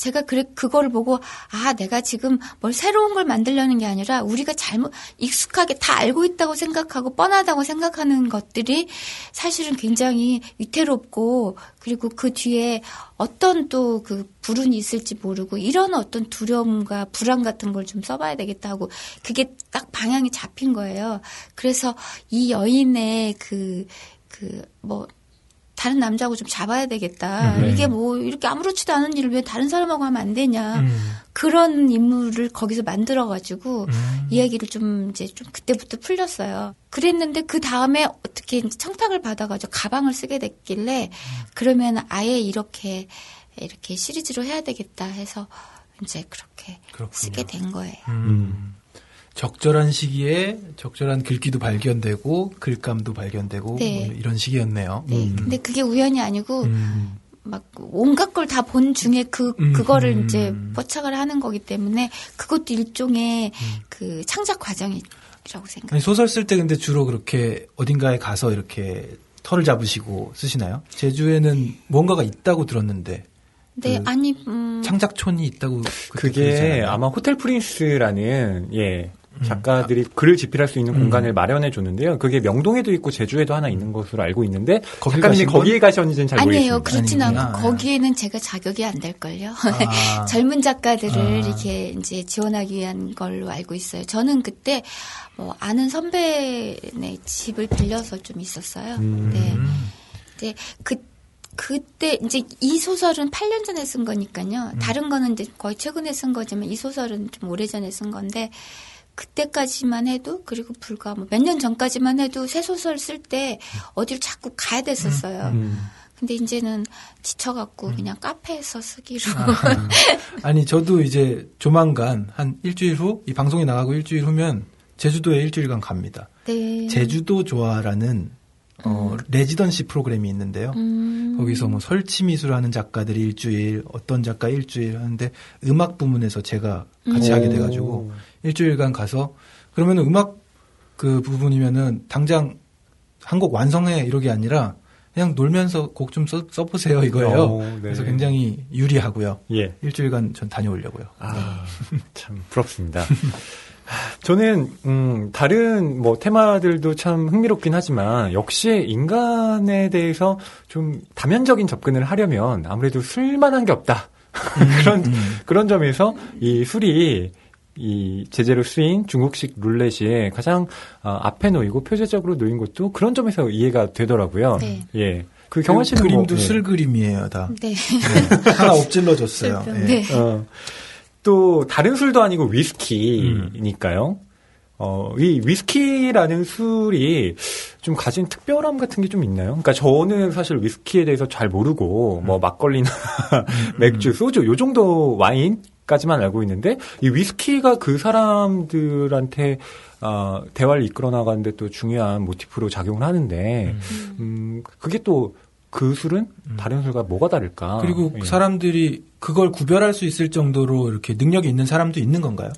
제가 그래, 그거를 보고, 아, 내가 지금 뭘 새로운 걸 만들려는 게 아니라 우리가 잘못, 익숙하게 다 알고 있다고 생각하고 뻔하다고 생각하는 것들이 사실은 굉장히 위태롭고, 그리고 그 뒤에 어떤 또 그 불운이 있을지 모르고 이런 어떤 두려움과 불안 같은 걸 좀 써봐야 되겠다 하고 그게 딱 방향이 잡힌 거예요. 그래서 이 여인의 그, 그, 뭐, 다른 남자하고 좀 잡아야 되겠다. 네. 이게 뭐 이렇게 아무렇지도 않은 일을 왜 다른 사람하고 하면 안 되냐. 음. 그런 인물을 거기서 만들어 가지고 음. 이야기를 좀 이제 좀 그때부터 풀렸어요. 그랬는데 그 다음에 어떻게 이제 청탁을 받아 가지고 가방을 쓰게 됐길래 그러면 아예 이렇게 이렇게 시리즈로 해야 되겠다 해서 이제 그렇게 그렇군요. 쓰게 된 거예요. 음. 적절한 시기에 적절한 글귀도 발견되고 글감도 발견되고 네. 뭐 이런 시기였네요. 네. 음. 근데 그게 우연이 아니고 음. 막 온갖 걸 다 본 중에 그 음, 그거를 음. 이제 포착을 하는 거기 때문에 그것도 일종의 그 창작 과정이라고 생각. 아니, 소설 쓸 때 근데 주로 그렇게 어딘가에 가서 이렇게 털을 잡으시고 쓰시나요? 제주에는 뭔가가 있다고 들었는데 네, 그 아니 음, 창작촌이 있다고 그게 그러잖아요. 아마 호텔 프린스라는 예 작가들이 글을 집필할 수 있는 음. 공간을 마련해 줬는데요. 그게 명동에도 있고 제주에도 하나 있는 것으로 알고 있는데 거기 작가님이? 거기에 가셨는지는 잘 아니에요. 모르겠습니다. 그렇진 않고. 거기에는 제가 자격이 안 될 걸요. 아. 젊은 작가들을 아. 이렇게 이제 지원하기 위한 걸로 알고 있어요. 저는 그때 뭐 아는 선배네 집을 빌려서 좀 있었어요. 음. 네. 음. 근데 그 그때 이제 이 소설은 8년 전에 쓴 거니까요. 다른 거는 이제 거의 최근에 쓴 거지만 이 소설은 좀 오래 전에 쓴 건데 그때까지만 해도 그리고 불과 뭐 몇 년 전까지만 해도 새 소설 쓸 때 어디를 자꾸 가야 됐었어요. 음. 근데 이제는 지쳐갖고 그냥 카페에서 쓰기로. 아. 아니 저도 이제 조만간 한 일주일 후 이 방송이 나가고 일주일 후면 제주도에 일주일간 갑니다. 네. 제주도 좋아라는 어, 레지던시 프로그램이 있는데요. 음. 거기서 뭐 설치 미술하는 작가들이 일주일, 어떤 작가 일주일 하는데 음악 부문에서 제가 같이 음. 하게 돼가지고 일주일간 가서 그러면 음악 그 부분이면은 당장 한 곡 완성해 이러게 아니라 그냥 놀면서 곡 좀 써보세요 이거예요. 어, 네. 그래서 굉장히 유리하고요. 예. 일주일간 전 다녀오려고요. 아, 참 부럽습니다. 저는 음, 다른 뭐 테마들도 참 흥미롭긴 하지만 역시 인간에 대해서 좀 다면적인 접근을 하려면 아무래도 술만한 게 없다. 그런 그런 점에서 이 술이 이 제재로 쓰인 중국식 룰렛이 가장 어, 앞에 놓이고 표제적으로 놓인 것도 그런 점에서 이해가 되더라고요. 네. 예. 그 경환 씨는 그림도 뭐, 예. 쓸 그림이에요, 다. 네. 네. 하나 엎질러졌어요. 슬픔. 예. 네. 어, 또 다른 술도 아니고 위스키니까요. 어, 이 위스키라는 술이 좀 가진 특별함 같은 게 좀 있나요? 그러니까 저는 사실 위스키에 대해서 잘 모르고 뭐 막걸리나 맥주, 소주 요 정도 와인 까지만 알고 있는데 이 위스키가 그 사람들한테 어, 대화를 이끌어 나가는데 또 중요한 모티프로 작용을 하는데 음, 그게 또 그 술은 다른 술과 뭐가 다를까? 그리고 예. 사람들이 그걸 구별할 수 있을 정도로 이렇게 능력이 있는 사람도 있는 건가요?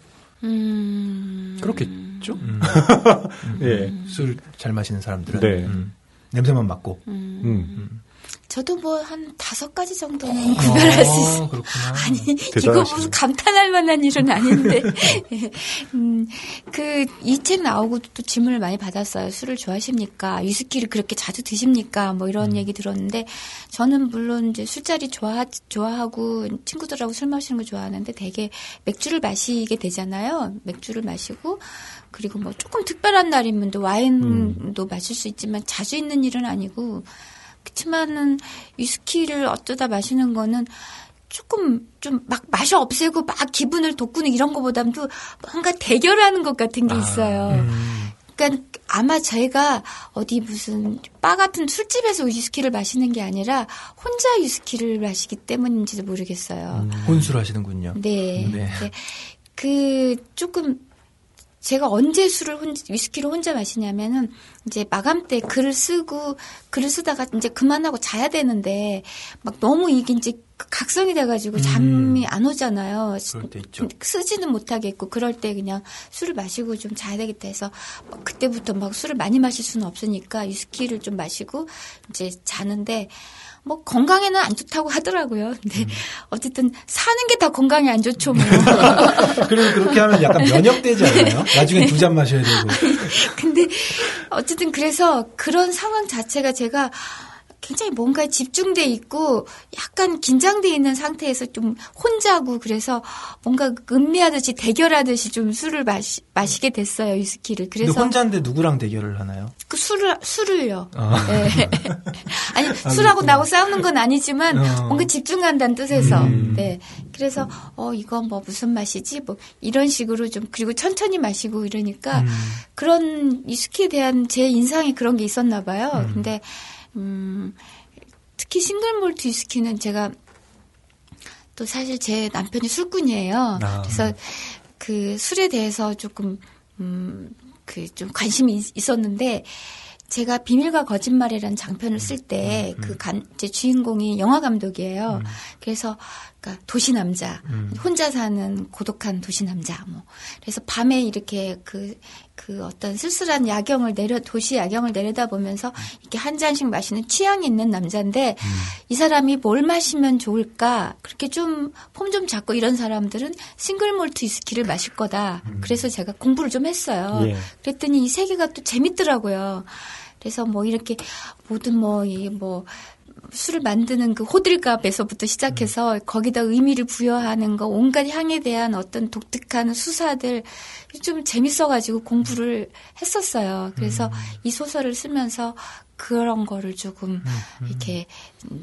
음. 그렇겠죠? 음. 예. 술 잘 마시는 사람들은. 네. 음. 냄새만 맡고. 음. 음. 저도 뭐 한 다섯 가지 정도는 구별할 수 있어요. 어, 그렇구나. 아니, 이거 대단하시네. 무슨 감탄할 만한 일은 아닌데. 음, 그, 이 책 나오고 또 질문을 많이 받았어요. 술을 좋아하십니까? 위스키를 그렇게 자주 드십니까? 뭐 이런 얘기 들었는데, 저는 물론 이제 술자리 좋아, 좋아하고, 친구들하고 술 마시는 거 좋아하는데, 되게 맥주를 마시게 되잖아요. 맥주를 마시고, 그리고 뭐 조금 특별한 날이면 또 와인도 마실 수 있지만, 자주 있는 일은 아니고, 그렇지만은 위스키를 어쩌다 마시는 거는 조금 좀막 맛이 없애고 막 기분을 돋구는 이런 거보다도 뭔가 대결하는 것 같은 게 있어요. 음. 그러니까 아마 저희가 어디 무슨 바 같은 술집에서 위스키를 마시는 게 아니라 혼자 위스키를 마시기 때문인지도 모르겠어요. 혼술 하시는군요. 네. 네. 네. 그 조금 제가 언제 술을 혼 위스키를 혼자 마시냐면은 이제 마감 때 글을 쓰고 글을 쓰다가 이제 그만하고 자야 되는데 막 너무 이게 이제 각성이 돼가지고 잠이 안 오잖아요. 그럴 때 있죠. 쓰지는 못하겠고 그럴 때 그냥 술을 마시고 좀 자야 되겠다 해서 막 그때부터 막 술을 많이 마실 수는 없으니까 위스키를 좀 마시고 이제 자는데 뭐 건강에는 안 좋다고 하더라고요. 근데 어쨌든 사는 게 다 건강에 안 좋죠. 뭐. 그리고 그렇게 하면 약간 면역되지 않나요? 나중엔 두잔 마셔야 되고. 근데 어쨌든 그래서 그런 상황 자체가 제가 굉장히 뭔가에 집중돼 있고 약간 긴장돼 있는 상태에서 좀 혼자고 그래서 뭔가 음미하듯이 대결하듯이 좀 술을 마시, 마시게 됐어요 위스키를 그래서 혼자인데 누구랑 대결을 하나요? 그 술을 술을요. 아. 네. 아니 술하고 나하고 싸우는 건 아니지만 어. 뭔가 집중한다는 뜻에서 음. 네. 그래서 어 이거 뭐 무슨 맛이지 뭐 이런 식으로 좀 그리고 천천히 마시고 이러니까 음. 그런 위스키에 대한 제 인상이 그런 게 있었나 봐요. 음. 근데 음 특히 싱글 몰트 위스키는 제가 또 사실 제 남편이 술꾼이에요. 아. 그래서 그 술에 대해서 조금 음, 그 좀 관심이 있- 있었는데 제가 비밀과 거짓말이라는 장편을 쓸 때그 이제 주인공이 영화 감독이에요. 그래서 그러니까 도시 남자, 혼자 사는 고독한 도시 남자 뭐. 그래서 밤에 이렇게 그, 그 어떤 쓸쓸한 야경을 내려 도시 야경을 내려다 보면서 이렇게 한 잔씩 마시는 취향이 있는 남자인데 이 사람이 뭘 마시면 좋을까? 그렇게 좀 폼 좀 잡고 이런 사람들은 싱글 몰트 위스키를 마실 거다. 그래서 제가 공부를 좀 했어요. 예. 그랬더니 이 세계가 또 재밌더라고요. 그래서 뭐 이렇게 모든 뭐, 이 뭐, 술을 만드는 그 호들갑에서부터 시작해서 거기다 의미를 부여하는 거, 온갖 향에 대한 어떤 독특한 수사들 좀 재밌어가지고 공부를 했었어요. 그래서 이 소설을 쓰면서 그런 거를 조금 이렇게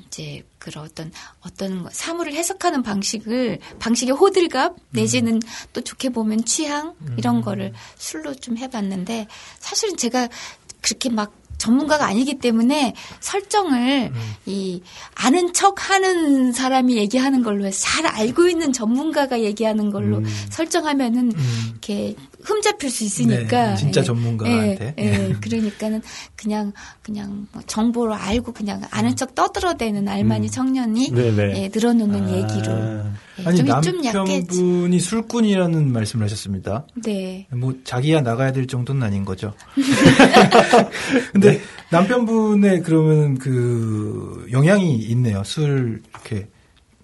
이제 그런 어떤 어떤 거, 사물을 해석하는 방식을 방식의 호들갑 내지는 또 좋게 보면 취향? 이런 거를 술로 좀 해봤는데 사실은 제가 그렇게 막 전문가가 아니기 때문에 설정을 이 아는 척 하는 사람이 얘기하는 걸로 해서 잘 알고 있는 전문가가 얘기하는 걸로 설정하면은 이렇게 흠잡힐 수 있으니까 네, 진짜 예, 전문가한테. 예, 예, 그러니까는 그냥 그냥 뭐 정보를 알고 그냥 아는 척 떠들어대는 알마니 청년이 네네. 예, 늘어놓는 아. 얘기로 예, 아니 좀, 좀 약해 남편분이 술꾼이라는 말씀을 하셨습니다. 네 뭐 자기야 나가야 될 정도는 아닌 거죠. 근데 남편분의 그러면 그 영향이 있네요. 술 이렇게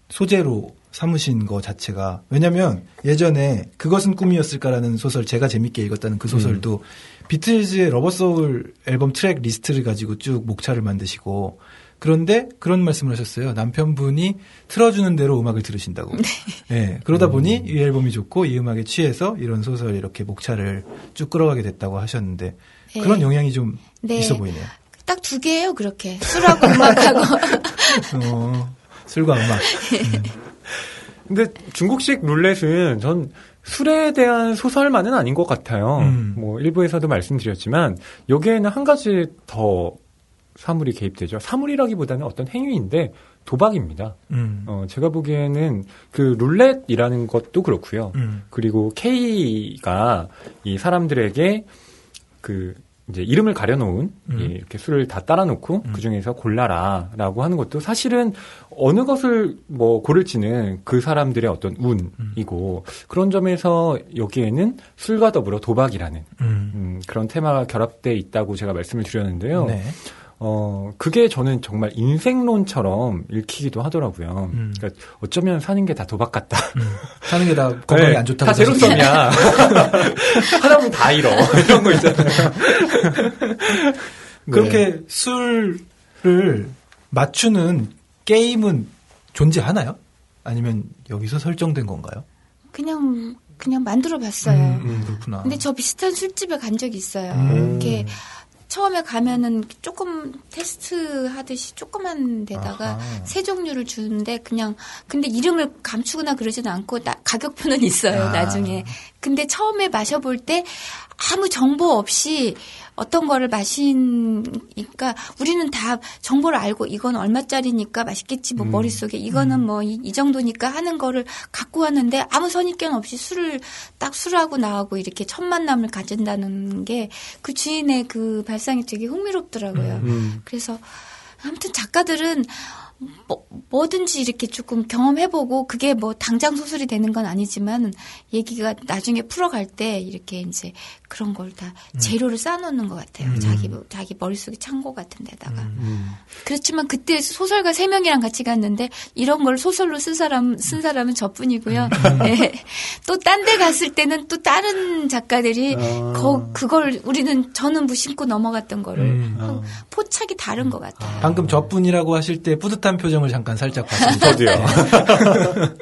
소재로 삼으신 거 자체가 왜냐면 예전에 그것은 꿈이었을까라는 소설 제가 재밌게 읽었다는 그 소설도 비틀즈의 Rubber Soul 앨범 track list를 가지고 쭉 목차를 만드시고 그런데 그런 말씀을 하셨어요. 남편분이 틀어주는 대로 음악을 들으신다고. 네. 네. 그러다 보니 이 앨범이 좋고 이 음악에 취해서 이런 소설 이렇게 목차를 쭉 끌어가게 됐다고 하셨는데 네. 그런 영향이 좀 네. 있어 보이네요. 딱 두 개예요, 그렇게. 술하고 음악하고. 어, 술과 음악. 음. 근데 중국식 룰렛은 전 술에 대한 소설만은 아닌 것 같아요. 음. 뭐 일부에서도 말씀드렸지만 여기에는 한 가지 더 사물이 개입되죠. 사물이라기보다는 어떤 행위인데 도박입니다. 음. 어, 제가 보기에는 그 룰렛이라는 것도 그렇고요. 음. 그리고 K가 이 사람들에게 그 이제 이름을 가려놓은 음. 이렇게 술을 다 따라놓고 음. 그 중에서 골라라라고 하는 것도 사실은 어느 것을 뭐 고를지는 그 사람들의 어떤 운이고 음. 그런 점에서 여기에는 술과 더불어 도박이라는 음. 음 그런 테마가 결합돼 있다고 제가 말씀을 드렸는데요. 네. 어, 그게 저는 정말 인생론처럼 읽히기도 하더라고요. 음. 그러니까 어쩌면 사는 게 다 도박 같다. 음. 사는 게 다 건강에 네, 안 좋다고. 다 제로섬이야. 하다 보면 다 잃어. 이런 거 있잖아요. 네. 그렇게 술을 맞추는 게임은 존재하나요? 아니면 여기서 설정된 건가요? 그냥 그냥 만들어 봤어요. 음, 음, 그렇구나. 근데 저 비슷한 술집에 간 적이 있어요. 음. 이렇게 처음에 가면은 조금 테스트 하듯이 조그만 데다가 아하. 세 종류를 주는데 그냥 근데 이름을 감추거나 그러지는 않고 나, 가격표는 있어요 아. 나중에 근데 처음에 마셔볼 때 아무 정보 없이 어떤 거를 마시니까 우리는 다 정보를 알고 이건 얼마짜리니까 맛있겠지 뭐 음. 머릿속에 이거는 음. 뭐이 이 정도니까 하는 거를 갖고 왔는데 아무 선입견 없이 술을 딱 술하고 나하고 이렇게 첫 만남을 가진다는 게 그 주인의 그 발상이 되게 흥미롭더라고요. 음. 음. 그래서 아무튼 작가들은 뭐, 뭐든지 이렇게 조금 경험해보고 그게 뭐 당장 소설이 되는 건 아니지만 얘기가 나중에 풀어갈 때 이렇게 이제 그런 걸다 음. 재료를 쌓아놓는 것 같아요. 음. 자기 자기 머릿속에 창고 같은 데다가. 음. 음. 그렇지만 그때 소설가 세 명이랑 같이 갔는데 이런 걸 소설로 쓴 사람 쓴 사람은 저뿐이고요. 음. 네. 또딴 데 갔을 때는 또 다른 작가들이 아. 거, 그걸 우리는 저는 무심코 넘어갔던 거를 음. 아. 포착이 다른 것 같아요. 방금 저뿐이라고 하실 때 뿌듯한 표정을 잠깐 살짝 봤습니다. 저도요. 네.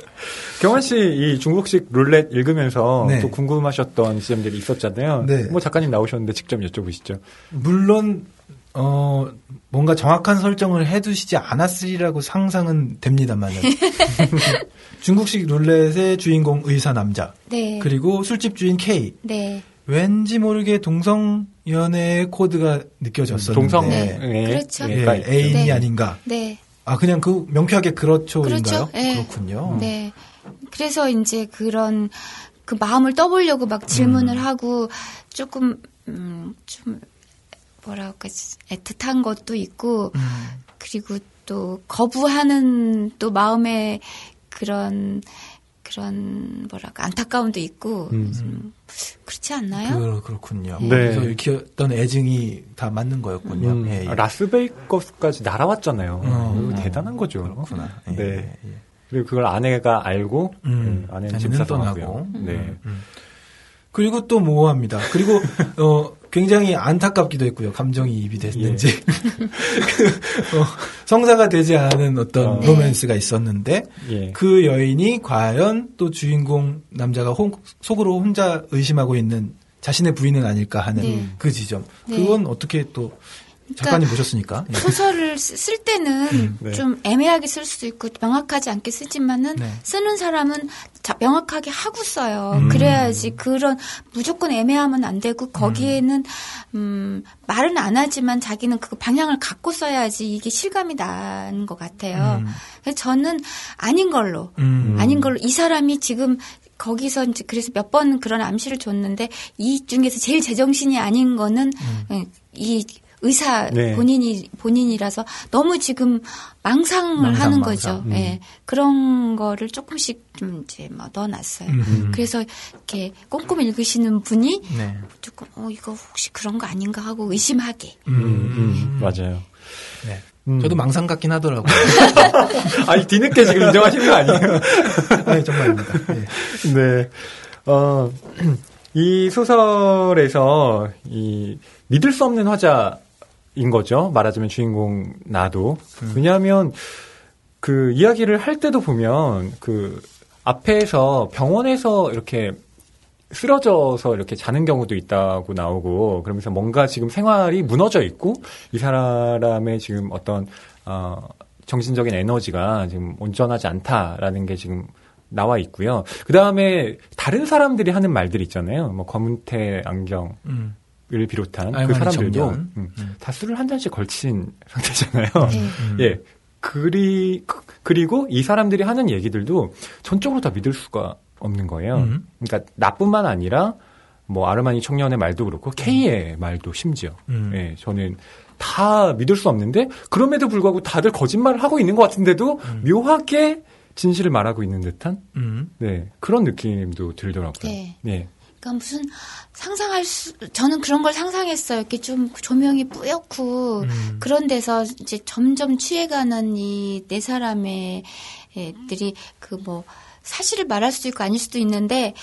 경환 씨 이 중국식 룰렛 읽으면서 네. 또 궁금하셨던 지점들이 있었잖아요. 네. 뭐 작가님 나오셨는데 직접 여쭤보시죠. 물론 어 뭔가 정확한 설정을 해두시지 않았으리라고 상상은 됩니다만은 중국식 룰렛의 주인공 의사 남자 네. 그리고 술집 주인 K 네. 왠지 모르게 동성 연애의 코드가 느껴졌었는데 동성 네. 네. 그렇죠. 예, 애인이 네. 아닌가. 네. 아 그냥 그 명쾌하게 그렇죠인가요? 그렇죠. 네. 그렇군요. 네. 그래서 이제 그런 그 마음을 떠보려고 막 질문을 음. 하고 조금 음, 좀 뭐라 할까 애틋한 것도 있고 음. 그리고 또 거부하는 또 마음에 그런 그런 뭐랄까 안타까움도 있고 음. 그렇지 않나요? 그, 렇군요 네. 그래서 이렇게 어떤 애증이 다 맞는 거였군요. 음. 예, 예. 라스베이거스까지 날아왔잖아요. 어, 대단한 거죠. 그렇구나. 예, 네. 예. 그리고 그걸 아내가 알고 음. 네, 아내는 집사 떠나고. 네. 음. 그리고 또 모호합니다. 그리고 어 굉장히 안타깝기도 했고요. 감정이입이 됐는지. 예. 그, 어, 성사가 되지 않은 어떤 어. 로맨스가 있었는데 예. 그 여인이 과연 또 주인공 남자가 호, 속으로 혼자 의심하고 있는 자신의 부인은 아닐까 하는 네. 그 지점. 네. 그건 어떻게 또 그러니까 작가님 보셨으니까 예. 소설을 쓸 때는 음, 네. 좀 애매하게 쓸 수도 있고 명확하지 않게 쓰지만은 네. 쓰는 사람은 자, 명확하게 하고 써요. 음. 그래야지 그런 무조건 애매하면 안 되고 거기에는 음, 말은 안 하지만 자기는 그 방향을 갖고 써야지 이게 실감이 나는 것 같아요. 음. 그래서 저는 아닌 걸로 음. 아닌 걸로 이 사람이 지금 거기서 이제 그래서 몇 번 그런 암시를 줬는데 이 중에서 제일 제정신이 아닌 거는 음. 예, 이 의사 네. 본인이 본인이라서 너무 지금 망상을 망상, 하는 망상. 거죠. 음. 네. 그런 거를 조금씩 좀 이제 뭐 넣어놨어요. 음. 그래서 이렇게 꼼꼼히 읽으시는 분이 네. 조금 어 이거 혹시 그런 거 아닌가 하고 의심하게. 음, 음. 맞아요. 네. 음. 저도 망상 같긴 하더라고요. 아니, 뒤늦게 지금 인정하시는 거 아니에요? 아니, 정말입니다. 네. 네. 어, 이 소설에서 이 믿을 수 없는 화자 인 거죠. 말하자면 주인공 나도. 왜냐하면 그 이야기를 할 때도 보면 그 앞에서 병원에서 이렇게 쓰러져서 이렇게 자는 경우도 있다고 나오고 그러면서 뭔가 지금 생활이 무너져 있고 이 사람의 지금 어떤 어 정신적인 에너지가 지금 온전하지 않다라는 게 지금 나와 있고요. 그 다음에 다른 사람들이 하는 말들 있잖아요. 뭐 검은테 안경을 음. 비롯한 그 사람들도 청년. 음, 다 술을 한 잔씩 걸친 상태잖아요. 네. 음. 예. 그리 그- 그리고 이 사람들이 하는 얘기들도 전적으로 다 믿을 수가 없는 거예요. 음. 그러니까 나뿐만 아니라 뭐 아르마니 청년의 말도 그렇고 K의 말도 심지어 음. 예, 저는 다 믿을 수 없는데 그럼에도 불구하고 다들 거짓말을 하고 있는 것 같은데도 묘하게 진실을 말하고 있는 듯한 음. 네 그런 느낌도 들더라고요. 네. 네. 그러니까 무슨 상상할 수 저는 그런 걸 상상했어요. 이렇게 좀 조명이 뿌옇고 음. 그런 데서 이제 점점 취해가는 이 네 사람의 애들이 그 뭐 사실을 말할 수도 있고 아닐 수도 있는데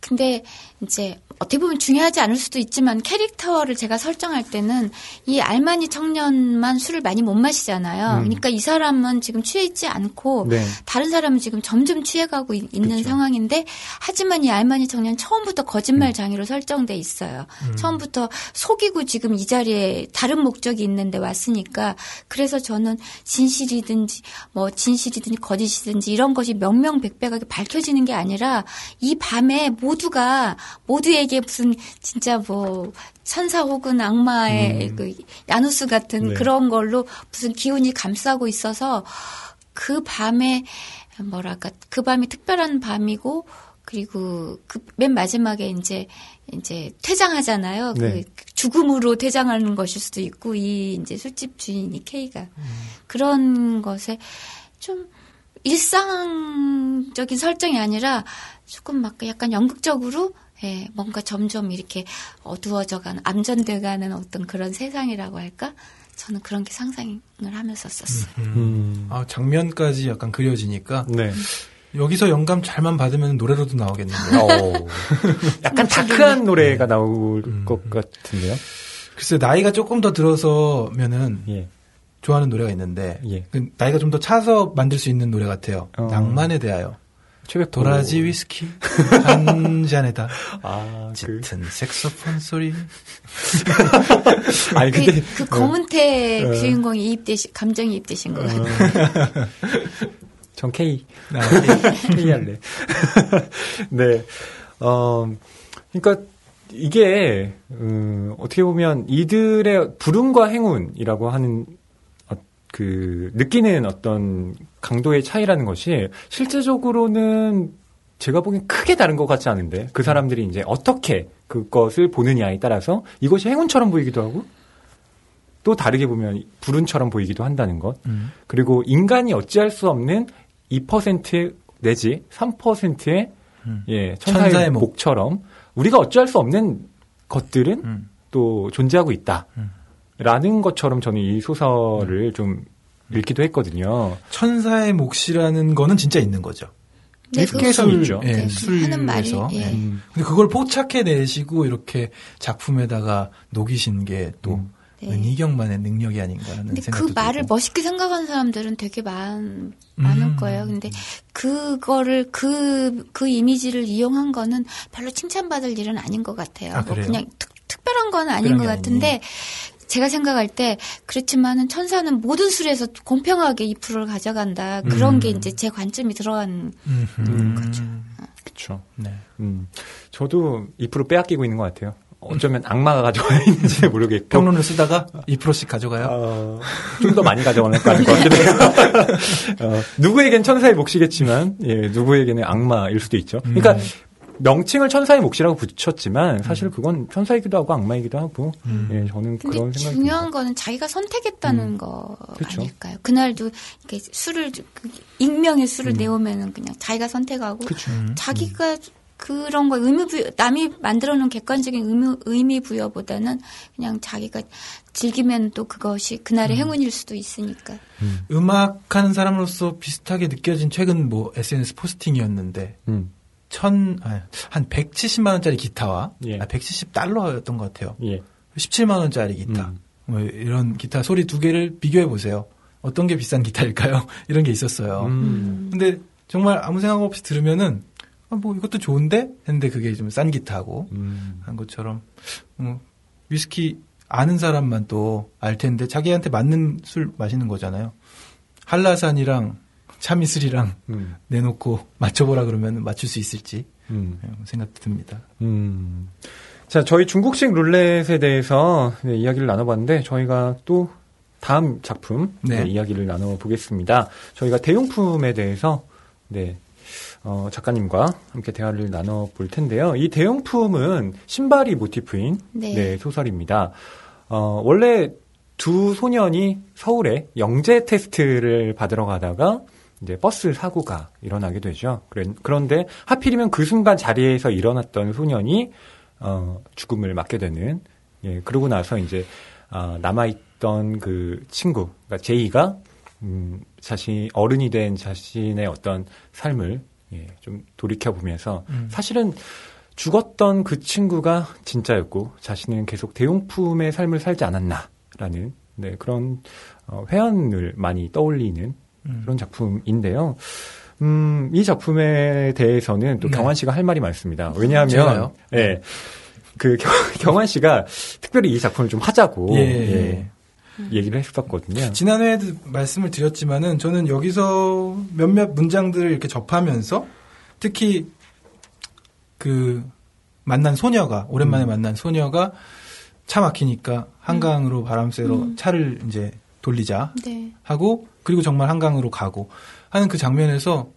근데 이제 어떻게 보면 중요하지 않을 수도 있지만 캐릭터를 제가 설정할 때는 이 알마니 청년만 술을 많이 못 마시잖아요. 음. 그러니까 이 사람은 지금 취해 있지 않고 네. 다른 사람은 지금 점점 취해가고 있- 있는 그쵸. 상황인데 하지만 이 알마니 청년 처음부터 거짓말 음. 장애로 설정돼 있어요. 처음부터 속이고 지금 이 자리에 다른 목적이 있는데 왔으니까 그래서 저는 진실이든지 뭐 진실이든지 거짓이든지 이런 것이 명명백백하게 밝혀지는 게 아니라 이 밤에 모두가 모두 에게 무슨 진짜 뭐 천사 혹은 악마의 그 야누스 같은 네. 그런 걸로 무슨 기운이 감싸고 있어서 그 밤에 뭐랄까 그 밤이 특별한 밤이고 그리고 그 맨 마지막에 이제 이제 퇴장하잖아요. 네. 그 죽음으로 퇴장하는 것일 수도 있고 이 이제 술집 주인이 K가 그런 것에 좀 일상적인 설정이 아니라 조금 막 약간 연극적으로 예, 뭔가 점점 이렇게 어두워져가는 암전돼가는 어떤 그런 세상이라고 할까? 저는 그런 게 상상을 하면서 썼어요. 음. 아, 장면까지 약간 그려지니까 네. 여기서 영감 잘만 받으면 노래로도 나오겠는데요. 어. 약간 다크한 노래가 나올 음. 것 같은데요. 글쎄 나이가 조금 더 들어서면은 예. 좋아하는 노래가 있는데 예. 그 나이가 좀 더 차서 만들 수 있는 노래 같아요. 어. 낭만에 대하여 최백 도라지 위스키 한 잔에다 아, 그. 짙은 색소폰 소리. 아니 근데 네. 그, 그 검은태 어. 주인공이 이입되시 감정이 입되신 것 같아요. 전 K. 아, K 할래. 네. 어, 그러니까 이게 음, 어떻게 보면 이들의 불운과 행운이라고 하는 어, 그 느끼는 어떤 강도의 차이라는 것이 실제적으로는 제가 보기엔 크게 다른 것 같지 않은데 그 사람들이 이제 어떻게 그것을 보느냐에 따라서 이것이 행운처럼 보이기도 하고 또 다르게 보면 불운처럼 보이기도 한다는 것 음. 그리고 인간이 어찌할 수 없는 2% 내지 3%의 음. 예, 천사의, 천사의 목. 목처럼 우리가 어찌할 수 없는 것들은 음. 또 존재하고 있다. 음. 라는 것처럼 저는 이 소설을 좀 읽기도 했거든요. 천사의 몫이라는 거는 진짜 있는 거죠. 네, 읽게서 그거- 있죠. 예, 네, 술에서. 하는 말이 예. 음. 근데 그걸 포착해 내시고 이렇게 작품에다가 녹이신 게또 음. 네. 은희경만의 능력이 아닌가 하는 근데 생각도 그 말을 들고. 멋있게 생각하는 사람들은 되게 많, 많을 음. 거예요. 근데 그거를 그, 그 이미지를 이용한 거는 별로 칭찬받을 일은 아닌 것 같아요. 아, 뭐 그래요? 그냥 특, 특별한 건 아닌 것게 같은데 제가 생각할 때 그렇지만은 천사는 모든 술에서 공평하게 2%를 가져간다. 그런 음. 게 이제 제 관점이 들어간. 음. 거죠. 그쵸. 네. 음. 저도 2% 빼앗기고 있는 것 같아요. 어쩌면 악마가 가져가 있는지 모르겠고. 평론을 쓰다가 2%씩 가져가요. 어, 좀 더 많이 가져가는 것 같긴 해요. 어, 누구에겐 천사의 몫이겠지만, 예, 누구에게는 악마일 수도 있죠. 그러니까, 명칭을 천사의 몫이라고 붙였지만, 사실 그건 천사이기도 하고 악마이기도 하고, 음. 예, 저는 근데 그런 생각이 중요한 듭니다. 거는 자기가 선택했다는 음. 거 그쵸. 아닐까요? 그날도 이렇게 술을 그 익명의 술을 내오면은 그냥 자기가 선택하고 그쵸. 음. 자기가 그런 거 의미 부여 남이 만들어 놓은 객관적인 의미, 의미 부여보다는 그냥 자기가 즐기면 또 그것이 그날의 행운일 수도 있으니까. 음 악 하는 사람으로서 비슷하게 느껴진 최근 뭐 SNS 포스팅이었는데 음, 천, 아, 한 170만 원짜리 기타와 예. 아, 170달러였던 것 같아요. 예. 17만 원짜리 기타. 음. 뭐 이런 기타 소리 두 개를 비교해 보세요. 어떤 게 비싼 기타일까요? 이런 게 있었어요. 음. 근데 정말 아무 생각 없이 들으면은 아, 뭐 이것도 좋은데 했는데 그게 좀 싼 기타고 음. 한 것처럼 어, 위스키 아는 사람만 또 알 텐데 자기한테 맞는 술 마시는 거잖아요. 한라산이랑 참이슬이랑 음. 내놓고 맞춰보라 그러면 맞출 수 있을지 음. 네, 생각도 듭니다. 음. 자, 저희 중국식 룰렛에 대해서 네, 이야기를 나눠봤는데 저희가 또 다음 작품 네. 네, 이야기를 나눠보겠습니다. 저희가 대용품에 대해서 네, 어, 작가님과 함께 대화를 나눠볼 텐데요. 이 대용품은 신발이 모티프인 네. 네, 소설입니다. 어, 원래 두 소년이 서울에 영재 테스트를 받으러 가다가 이제 버스 사고가 일어나게 되죠. 그런데 하필이면 그 순간 자리에서 일어났던 소년이 어, 죽음을 맞게 되는 예, 그러고 나서 이제 아, 남아있던 그 친구, 그러니까 제이가 음, 자신 어른이 된 자신의 어떤 삶을 예, 좀 돌이켜 보면서 음. 사실은 죽었던 그 친구가 진짜였고 자신은 계속 대용품의 삶을 살지 않았나라는 네, 그런 어, 회한을 많이 떠올리는 음. 그런 작품인데요. 음, 이 작품에 대해서는 또 네. 경환 씨가 할 말이 많습니다. 왜냐하면? 예. 그 경, 경환 씨가 특별히 이 작품을 좀 하자고 예, 예, 예. 얘기를 했었거든요. 지난해에도 말씀을 드렸지만은 저는 여기서 몇몇 문장들을 이렇게 접하면서 특히 그 만난 소녀가 오랜만에 음. 만난 소녀가 차 막히니까 한강으로 바람 쐬러 음. 차를 이제 돌리자 네. 하고 그리고 정말 한강으로 가고 하는 그 장면에서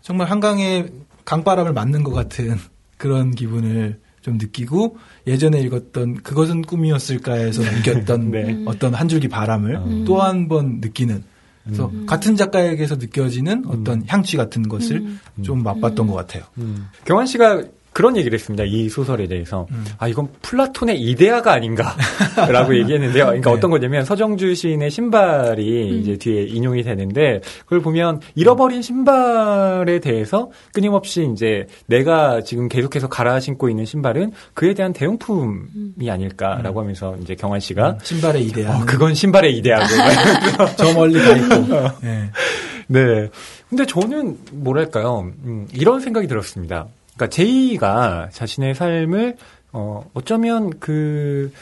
정말 한강에 강바람을 맞는 것 같은 그런 기분을 좀 느끼고 예전에 읽었던 그것은 꿈이었을까에서 느꼈던 네. 어떤 한 줄기 바람을 음. 또한 번 느끼는 그래서 음. 같은 작가에게서 느껴지는 어떤 향취 같은 것을 음. 좀 맛봤던 것 같아요. 음. 경환 씨가 그런 얘기를 했습니다. 이 소설에 대해서. 음. 아, 이건 플라톤의 이데아가 아닌가라고 얘기했는데요. 그러니까 네. 어떤 거냐면 서정주 시인의 신발이 음. 이제 뒤에 인용이 되는데 그걸 보면 잃어버린 신발에 대해서 끊임없이 이제 내가 지금 계속해서 갈아 신고 있는 신발은 그에 대한 대용품이 아닐까라고 하면서 이제 경환 씨가 음, 신발의 이데아. 어, 그건 신발의 이데아고. 저 멀리 가 있고. 네. 네. 근데 저는 뭐랄까요? 음, 이런 생각이 들었습니다. 그러니까 제이가 자신의 삶을 어 어쩌면 그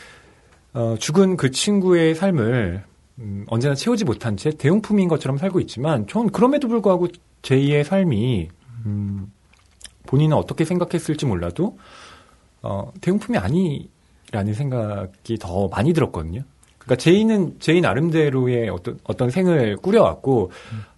어, 죽은 그 친구의 삶을 음, 언제나 채우지 못한 채 대용품인 것처럼 살고 있지만 전 그럼에도 불구하고 제이의 삶이 음, 본인은 어떻게 생각했을지 몰라도 어, 대용품이 아니라는 생각이 더 많이 들었거든요. 그러니까 제이는 제이 나름대로의 어떤 어떤 생을 꾸려왔고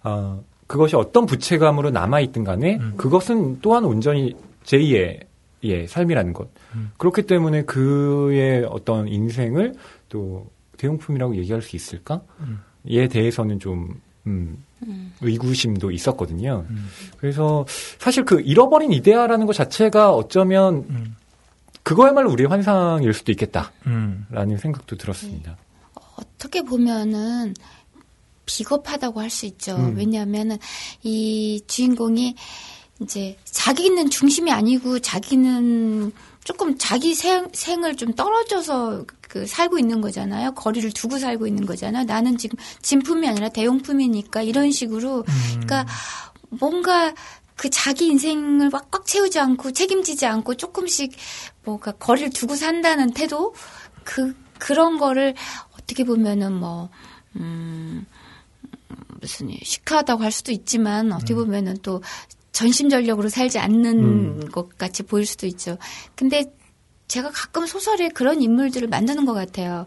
어, 그것이 어떤 부채감으로 남아 있든 간에 음. 그것은 또한 온전히 제이의 예, 삶이라는 것. 음. 그렇기 때문에 그의 어떤 인생을 또 대용품이라고 얘기할 수 있을까? 음. 에 대해서는 좀 음, 음. 의구심도 있었거든요. 음. 그래서 사실 그 잃어버린 이데아라는 것 자체가 어쩌면 음. 그거야말로 우리의 환상일 수도 있겠다라는 음. 생각도 들었습니다. 어떻게 보면은 비겁하다고 할 수 있죠. 음. 왜냐하면은 이 주인공이 이제 자기는 중심이 아니고 자기는 조금 자기 생, 생을 좀 떨어져서 그 살고 있는 거잖아요. 거리를 두고 살고 있는 거잖아요. 나는 지금 진품이 아니라 대용품이니까 이런 식으로 음. 그러니까 뭔가 그 자기 인생을 꽉꽉 채우지 않고 책임지지 않고 조금씩 뭐가 거리를 두고 산다는 태도 그 그런 거를 어떻게 보면은 뭐 음, 무슨 시크하다고 할 수도 있지만 어떻게 보면은 또 전심전력으로 살지 않는 음. 것 같이 보일 수도 있죠. 근데 제가 가끔 소설에 그런 인물들을 만드는 것 같아요.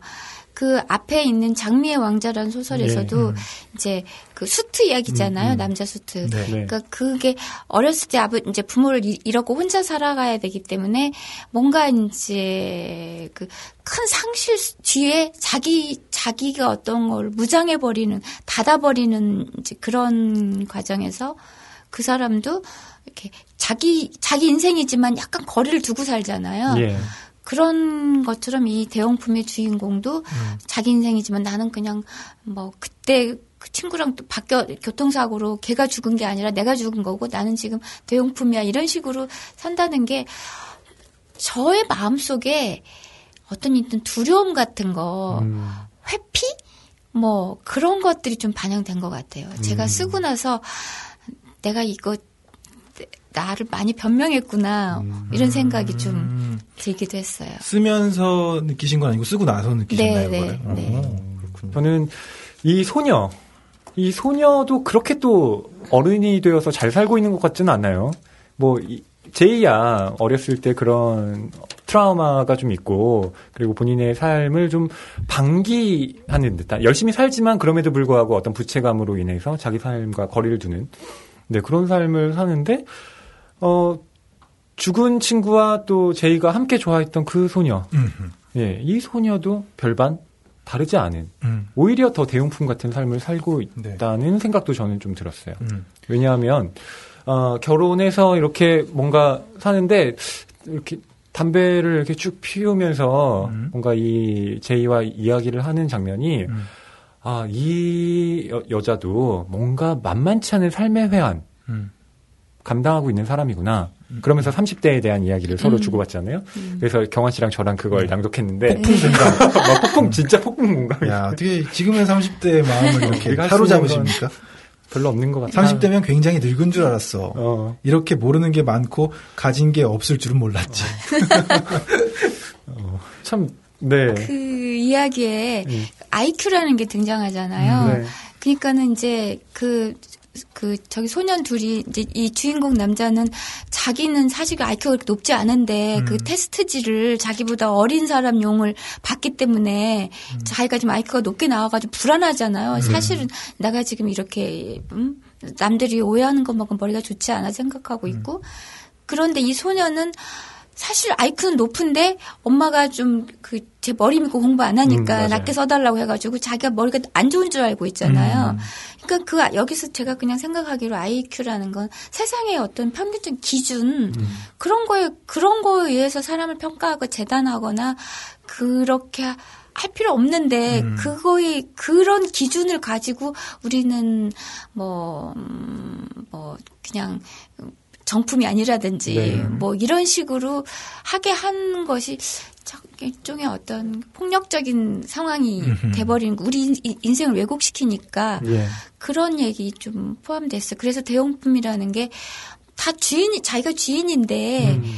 그 앞에 있는 장미의 왕자라는 소설에서도 예, 음. 이제 그 수트 이야기잖아요. 음, 음. 남자 수트. 네. 네. 그러니까 그게 어렸을 때 아버 이제 부모를 잃- 잃었고 혼자 살아가야 되기 때문에 뭔가 이제 그 큰 상실 뒤에 자기 자기가 어떤 걸 무장해 버리는 닫아 버리는 이제 그런 과정에서 그 사람도 이렇게 자기 자기 인생이지만 약간 거리를 두고 살잖아요. 예. 그런 것처럼 이 대용품의 주인공도 음. 자기 인생이지만 나는 그냥 뭐 그때 그 친구랑 또 바뀌어 교통사고로 걔가 죽은 게 아니라 내가 죽은 거고 나는 지금 대용품이야 이런 식으로 산다는 게 저의 마음 속에 어떤 있던 두려움 같은 거 음, 회피 뭐 그런 것들이 좀 반영된 것 같아요. 제가 음. 쓰고 나서 내가 이거 나를 많이 변명했구나 음. 이런 생각이 좀 음, 들기도 했어요. 쓰면서 느끼신 건 아니고 쓰고 나서 느끼셨나요? 네, 그거를? 네, 어, 그렇군요. 저는 이 소녀, 이 소녀도 그렇게 또 어른이 되어서 잘 살고 있는 것 같지는 않나요? 뭐, 이- 제이야 어렸을 때 그런 트라우마가 좀 있고, 그리고 본인의 삶을 좀 방기하는 듯한, 열심히 살지만 그럼에도 불구하고 어떤 부채감으로 인해서 자기 삶과 거리를 두는, 네, 그런 삶을 사는데, 어, 죽은 친구와 또 제이가 함께 좋아했던 그 소녀, 음, 예, 이 소녀도 별반 다르지 않은, 음, 오히려 더 대용품 같은 삶을 살고 네. 있다는 생각도 저는 좀 들었어요. 음. 왜냐하면 어, 결혼해서 이렇게 뭔가 사는데 이렇게 담배를 이렇게 쭉 피우면서 음. 뭔가 이 제이와 이야기를 하는 장면이 음. 아, 이 여, 여자도 뭔가 만만치 않은 삶의 회한 음. 감당하고 있는 사람이구나. 그러면서 30대에 대한 이야기를 서로 음. 주고받잖아요. 음. 그래서 경환 씨랑 저랑 그걸 네. 낭독했는데 폭풍 공감. 막 폭풍 진짜 폭풍 공감. 야, 어떻게 지금의 30대의 마음을 이렇게 사로잡으십니까? 별로 없는 것 같아요. 30대면 굉장히 늙은 줄 알았어. 어. 이렇게 모르는 게 많고 가진 게 없을 줄은 몰랐지. 참, 네. 그 이야기에 음. IQ라는 게 등장하잖아요. 네. 그러니까는 이제 그, 그, 저기 소년 둘이, 이제 이 주인공 남자는 자기는 사실 IQ가 그렇게 높지 않은데 음. 그 테스트지를 자기보다 어린 사람 용을 받기 때문에 음. 자기가 좀 IQ가 높게 나와가지고 불안하잖아요. 사실은 내가 지금 이렇게, 음, 남들이 오해하는 것만큼 머리가 좋지 않아 음. 생각하고 있고 그런데 이 소녀는 사실 IQ는 높은데 엄마가 좀 그 제 머리 믿고 공부 안 음, 하니까 맞아요. 낮게 써달라고 해가지고 자기가 머리가 안 좋은 줄 알고 있잖아요. 음. 그러니까 그 여기서 제가 그냥 생각하기로 IQ라는 건 세상의 어떤 평균적 기준 음. 그런 거에 그런 거에 의해서 사람을 평가하고 재단하거나 그렇게 할 필요 없는데 음. 그거의 그런 기준을 가지고 우리는 뭐, 음, 뭐 그냥 정품이 아니라든지 네. 뭐 이런 식으로 하게 한 것이 참 일종의 어떤 폭력적인 상황이 음흠. 거. 우리 인- 인생을 왜곡시키니까 예. 그런 얘기 좀 포함됐어요. 그래서 대용품이라는 게 다 주인이 자기가 주인인데 음.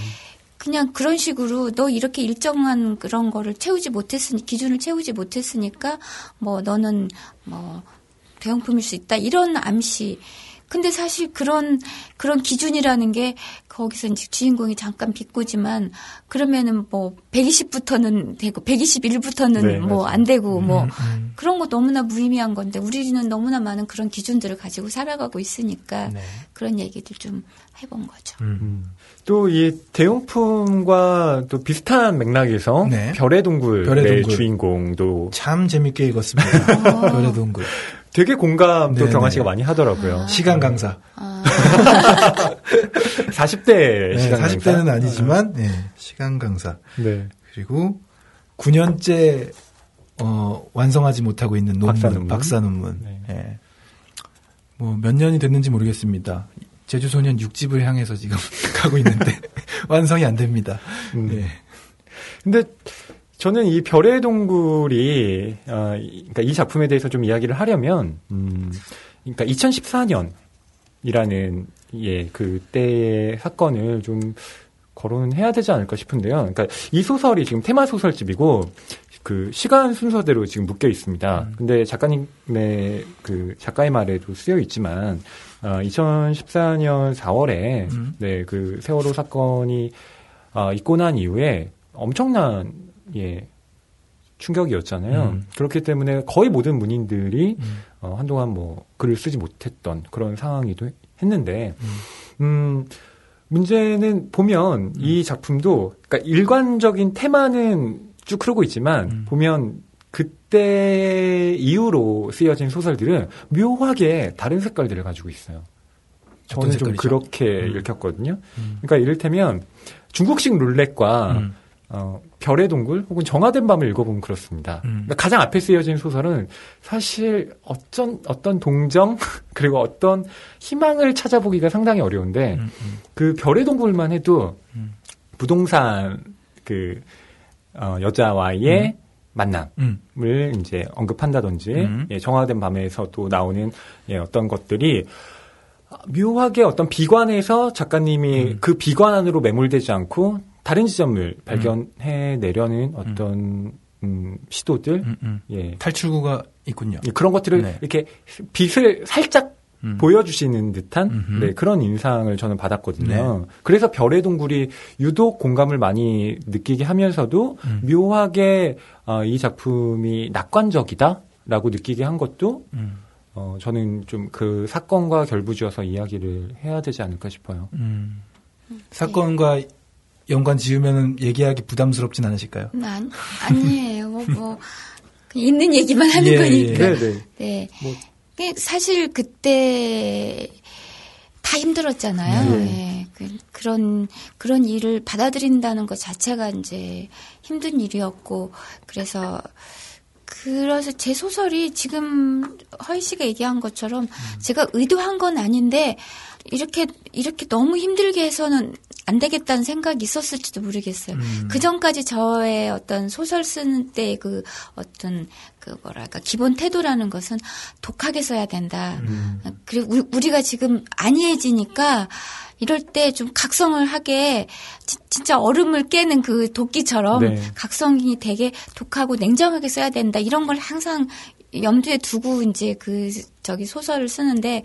그냥 그런 식으로 너 이렇게 일정한 그런 거를 채우지 못했으니 기준을 채우지 못했으니까 뭐 너는 뭐 대용품일 수 있다 이런 암시. 근데 사실 그런 그런 기준이라는 게 거기서 이제 주인공이 잠깐 비꼬지만 그러면은 뭐 120부터는 되고 121부터는 네, 뭐 맞아요. 안 되고 뭐 음, 음. 그런 거 너무나 무의미한 건데 우리는 너무나 많은 그런 기준들을 가지고 살아가고 있으니까 네. 그런 얘기들 좀 해본 거죠. 음. 또이 대용품과 또 비슷한 맥락에서 네. 별의 동굴의 별의 동굴. 주인공도 참 재밌게 읽었습니다. 별의 동굴. 되게 공감도 네, 경화 네. 씨가 많이 하더라고요. 시간 강사. 아, 40대 네, 시간 40대는 강사. 아니지만 네, 시간 강사. 네. 그리고 9년째 어, 완성하지 못하고 있는 논문, 박사 박사 논문. 논문. 네. 예. 뭐몇 년이 됐는지 모르겠습니다. 제주 소년 6집을 향해서 지금 가고 있는데 완성이 안 됩니다. 음. 예. 근데 저는 이 별의 동굴이 어, 이- 그러니까 이 작품에 대해서 좀 이야기를 하려면 음, 그러니까 2014년이라는 예 그때의 사건을 좀 거론해야 되지 않을까 싶은데요. 그러니까 이 소설이 지금 테마 소설집이고 그 시간 순서대로 지금 묶여 있습니다. 음. 근데 작가님의 그 작가의 말에도 쓰여 있지만 어, 2014년 4월에 음. 네그 세월호 사건이 아, 있고 난 이후에 엄청난 예 충격이었잖아요. 음. 그렇기 때문에 거의 모든 문인들이 음. 어, 한동안 뭐 글을 쓰지 못했던 그런 상황이도 했는데 음. 음, 문제는 보면 이 작품도 그러니까 일관적인 테마는 쭉 흐르고 있지만 음. 보면 그때 이후로 쓰여진 소설들은 묘하게 다른 색깔들을 가지고 있어요. 저는 좀? 그렇게 음. 읽혔거든요. 음. 그러니까 이를테면 중국식 룰렛과 음. 어, 별의 동굴 혹은 정화된 밤을 읽어보면 그렇습니다. 음. 그러니까 가장 앞에 쓰여진 소설은 사실 어떤 어떤 동정 그리고 어떤 희망을 찾아보기가 상당히 어려운데 음, 음. 그 별의 동굴만 해도 음. 부동산 그 어, 여자와의 만남을 음. 이제 언급한다든지 음. 예, 정화된 밤에서 또 나오는 예, 어떤 것들이 묘하게 어떤 비관에서 작가님이 음. 그 비관 안으로 매몰되지 않고 다른 지점을 발견해 내려는 어떤 음, 시도들 음, 음. 예. 탈출구가 있군요. 예, 그런 것들을 네. 이렇게 빛을 살짝 음. 보여주시는 듯한. 네, 그런 인상을 저는 받았거든요. 그래서 별의 동굴이 유독 공감을 많이 느끼게 하면서도 음. 묘하게 어, 이 작품이 낙관적이다라고 느끼게 한 것도 음. 어, 저는 좀 그 사건과 결부지어서 이야기를 해야 되지 않을까 싶어요. 음. 사건과 연관 지으면 얘기하기 부담스럽진 않으실까요? 음, 아니, 아니에요. 뭐, 뭐 있는 얘기만 하는 예, 거니까. 예. 네, 네. 네. 뭐- 그 사실 그때 다 힘들었잖아요. 네. 예. 그, 그런 그런 일을 받아들인다는 것 자체가 이제 힘든 일이었고 그래서 그래서 제 소설이 지금 허희 씨가 얘기한 것처럼 제가 의도한 건 아닌데 이렇게 이렇게 너무 힘들게 해서는 안 되겠다는 생각이 있었을지도 모르겠어요. 음. 그 전까지 저의 어떤 소설 쓰는 때 그 어떤 그 뭐랄까 기본 태도라는 것은 독하게 써야 된다. 음. 그리고 우- 우리가 지금 안이해지니까 이럴 때 좀 각성을 하게 지- 진짜 얼음을 깨는 그 도끼처럼 네. 각성이 되게 독하고 냉정하게 써야 된다. 이런 걸 항상 염두에 두고 이제 그 저기 소설을 쓰는데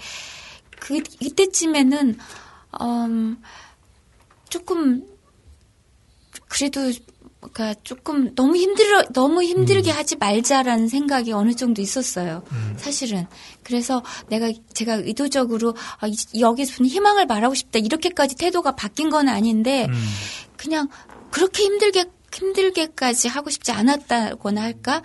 그 이때쯤에는 음 조금 그래도 그러니까 조금 너무 힘들어 너무 힘들게 하지 말자라는 생각이 어느 정도 있었어요. 사실은 그래서 내가 제가 의도적으로 아, 이- 여기서 희망을 말하고 싶다 이렇게까지 태도가 바뀐 건 아닌데 음. 그냥 그렇게 힘들게 힘들게까지 하고 싶지 않았다거나 할까.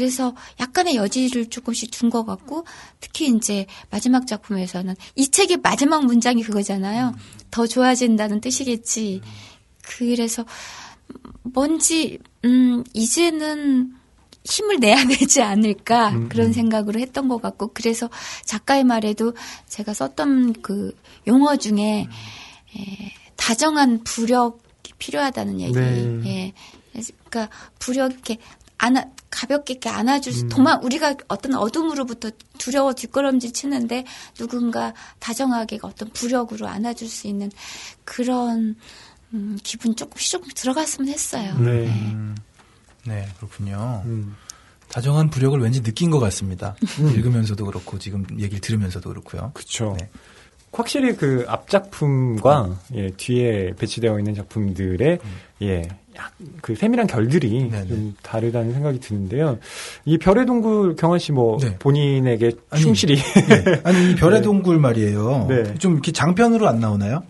그래서 약간의 여지를 조금씩 둔것 같고 특히 이제 마지막 작품에서는 이 책의 마지막 문장이 그거잖아요. 더 좋아진다는 뜻이겠지. 그래서 뭔지 음 이제는 힘을 내야 되지 않을까 그런 생각으로 했던 것 같고 그래서 작가의 말에도 제가 썼던 그 용어 중에 에, 다정한 부력이 필요하다는 얘기. 네. 예. 그러니까 부력 이렇게 안아 가볍게 이렇게 안아줄 수 도망 우리가 어떤 어둠으로부터 두려워 뒷걸음질 치는데 누군가 다정하게 어떤 부력으로 안아줄 수 있는 그런 음, 기분 조금씩 조금 들어갔으면 했어요. 네. 음. 네, 그렇군요. 음. 다정한 부력을 왠지 느낀 것 같습니다. 읽으면서도 그렇고 지금 얘기를 들으면서도 그렇고요. 그쵸. 네. 확실히 그 앞 작품과 예, 뒤에 배치되어 있는 작품들의 예, 약, 그 세밀한 결들이 음. 네네. 좀 다르다는 생각이 드는데요. 이 별의 동굴 경환 씨뭐 네. 본인에게 아니, 충실히 네. 아니 이 별의 동굴 말이에요. 네. 좀 이렇게 장편으로 안 나오나요?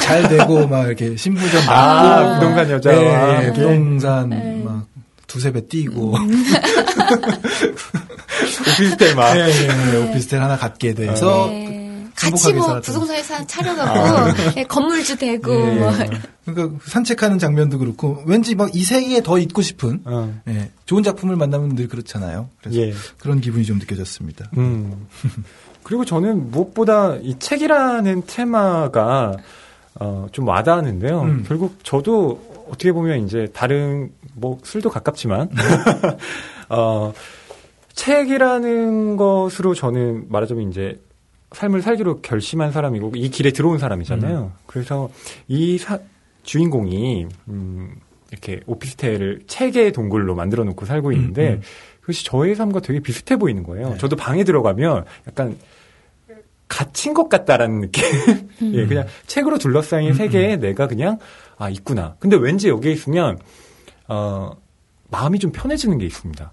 잘 되고 막 이렇게 신부전 아, 받고 부동산 여자와 네, 예, 함께. 부동산 네. 막 두세 배 뛰고 오피스텔 막 오피스텔 하나 갖게 돼서 네. 같이 뭐 살았던. 부동산 회사 차려가고 예, 건물주 되고 예, 뭐 그러니까 산책하는 장면도 그렇고 왠지 막 이 세계에 더 있고 싶은 어. 예, 좋은 작품을 만나면 늘 그렇잖아요. 그래서 예. 그런 기분이 좀 느껴졌습니다. 음. 그리고 저는 무엇보다 이 책이라는 테마가 어, 좀 와닿았는데요. 음. 결국 저도 어떻게 보면 이제 다른 뭐 술도 가깝지만 어, 책이라는 것으로 저는 말하자면 이제 삶을 살기로 결심한 사람이고 이 길에 들어온 사람이잖아요. 그래서 이 사- 주인공이 음, 이렇게 오피스텔을 책의 동굴로 만들어 놓고 살고 있는데 음, 음. 그것이 저의 삶과 되게 비슷해 보이는 거예요. 네. 저도 방에 들어가면 약간 갇힌 것 같다라는 느낌. 예, 그냥 책으로 둘러싸인 음, 세계에 내가 그냥 아 있구나. 근데 왠지 여기에 있으면 어 마음이 좀 편해지는 게 있습니다.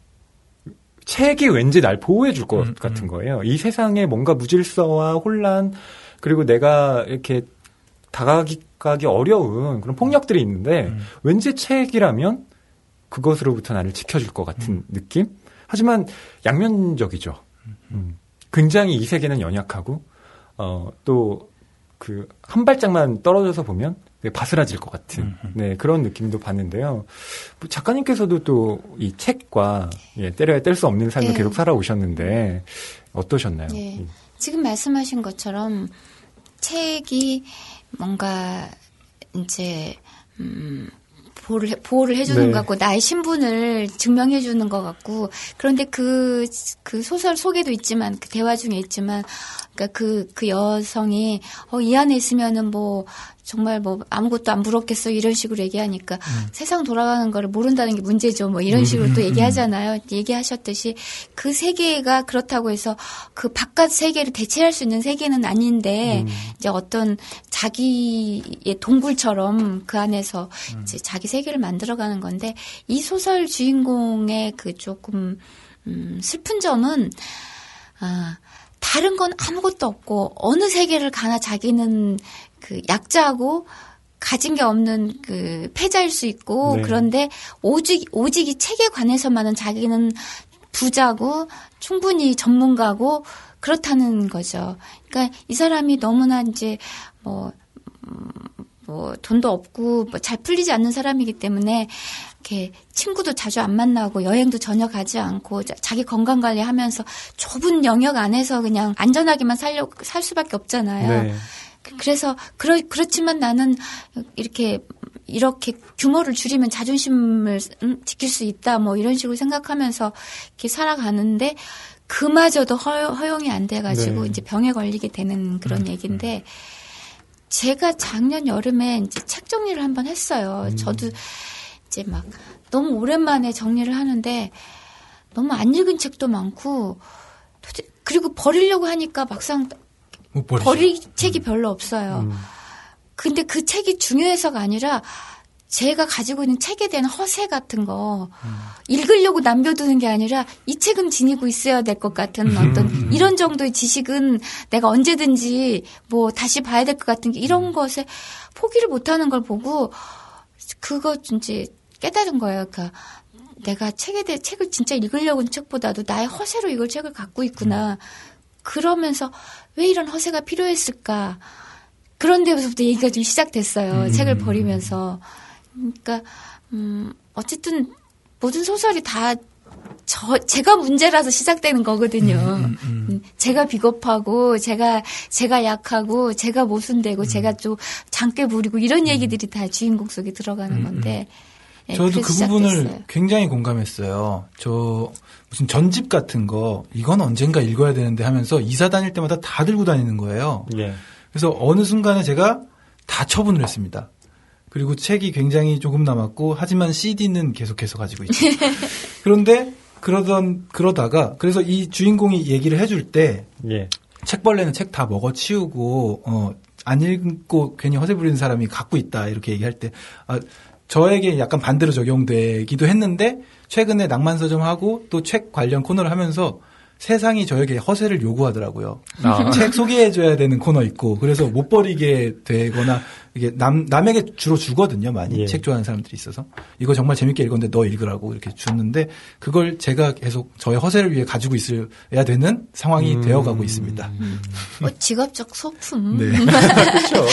책이 왠지 날 보호해 줄것 음, 같은 음. 거예요. 이 세상에 뭔가 무질서와 혼란 그리고 내가 이렇게 다가가기 어려운 그런 폭력들이 있는데 음. 왠지 책이라면 그것으로부터 나를 지켜줄 것 같은 느낌? 하지만 양면적이죠. 음. 굉장히 이 세계는 연약하고, 어, 또, 그, 한 발짝만 떨어져서 보면 바스라질 것 같은. 네, 그런 느낌도 봤는데요. 뭐 작가님께서도 또 이 책과, 예, 때려야 뗄 수 없는 삶을 네. 계속 살아오셨는데, 어떠셨나요? 예. 이- 지금 말씀하신 것처럼 책이 뭔가 이제 음 보호를, 해- 보호를 해주는 네. 것 같고, 나의 신분을 증명해 주는 것 같고, 그런데 그, 그 소설 속에도 있지만, 그 대화 중에 있지만, 그니까 그, 그 여성이, 어, 이 안에 있으면은 뭐, 정말 뭐, 아무것도 안 부럽겠어, 이런 식으로 얘기하니까, 세상 돌아가는 거를 모른다는 게 문제죠, 뭐, 이런 식으로 또 얘기하잖아요. 얘기하셨듯이, 그 세계가 그렇다고 해서, 그 바깥 세계를 대체할 수 있는 세계는 아닌데, 이제 어떤 자기의 동굴처럼 그 안에서 이제 자기 세계를 만들어가는 건데 이 소설 주인공의 그 조금 음, 슬픈 점은 아, 다른 건 아무것도 없고 어느 세계를 가나 자기는 그 약자고 가진 게 없는 그 패자일 수 있고 네. 그런데 오직 오직 이 책에 관해서만은 자기는 부자고 충분히 전문가고 그렇다는 거죠. 그러니까 이 사람이 너무나 이제 뭐, 음, 뭐 돈도 없고 뭐 잘 풀리지 않는 사람이기 때문에 이렇게 친구도 자주 안 만나고 여행도 전혀 가지 않고 자- 자기 건강 관리하면서 좁은 영역 안에서 그냥 안전하게만 살려 살 수밖에 없잖아요. 네. 그- 그래서 그러, 그렇지만 나는 이렇게 이렇게 규모를 줄이면 자존심을 음, 지킬 수 있다 뭐 이런 식으로 생각하면서 이렇게 살아가는데 그마저도 허, 허용이 안 돼가지고 네. 이제 병에 걸리게 되는 그런 얘기인데 제가 작년 여름에 이제 책 정리를 한번 했어요. 저도 이제 막 너무 오랜만에 정리를 하는데 너무 안 읽은 책도 많고 도대- 그리고 버리려고 하니까 막상. 버릴 책이 별로 없어요. 음. 근데 그 책이 중요해서가 아니라 제가 가지고 있는 책에 대한 허세 같은 거 읽으려고 남겨두는 게 아니라 이 책은 지니고 있어야 될 것 같은 어떤 이런 정도의 지식은 내가 언제든지 뭐 다시 봐야 될 것 같은 게 이런 것에 포기를 못하는 걸 보고 그거 이제 깨달은 거예요. 그러니까 내가 책에 대해 책을 진짜 읽으려고 하는 책보다도 나의 허세로 이걸 책을 갖고 있구나. 그러면서 왜 이런 허세가 필요했을까? 그런 데서부터 얘기가 좀 시작됐어요. 책을 버리면서. 그러니까, 음, 어쨌든 모든 소설이 다 저, 제가 문제라서 시작되는 거거든요. 음, 제가 비겁하고, 제가, 제가 약하고, 제가 모순되고, 제가 좀 장깨 부리고, 이런 얘기들이 다 주인공 속에 들어가는 건데. 예, 저도 그 부분을 시작됐어요. 굉장히 공감했어요. 저 무슨 전집 같은 거 이건 언젠가 읽어야 되는데 하면서 이사 다닐 때마다 다 들고 다니는 거예요. 예. 그래서 어느 순간에 제가 다 처분을 했습니다. 그리고 책이 굉장히 조금 남았고 하지만 CD는 계속해서 가지고 있죠. 그런데 그러던 그러다가 그래서 이 주인공이 얘기를 해줄 때 예. 책벌레는 책 다 먹어치우고 어, 안 읽고 괜히 허세 부리는 사람이 갖고 있다 이렇게 얘기할 때 아, 저에게 약간 반대로 적용되기도 했는데 최근에 낭만 서점하고 또 책 관련 코너를 하면서 세상이 저에게 허세를 요구하더라고요. 아. 책 소개해줘야 되는 코너 있고 그래서 못 버리게 되거나 이게 남 남에게 주로 주거든요 많이 예. 책 좋아하는 사람들이 있어서 이거 정말 재밌게 읽었는데 너 읽으라고 이렇게 줬는데 그걸 제가 계속 저의 허세를 위해 가지고 있어야 되는 상황이 음. 되어가고 있습니다. 뭐 직업적 소품. 네. 그렇죠.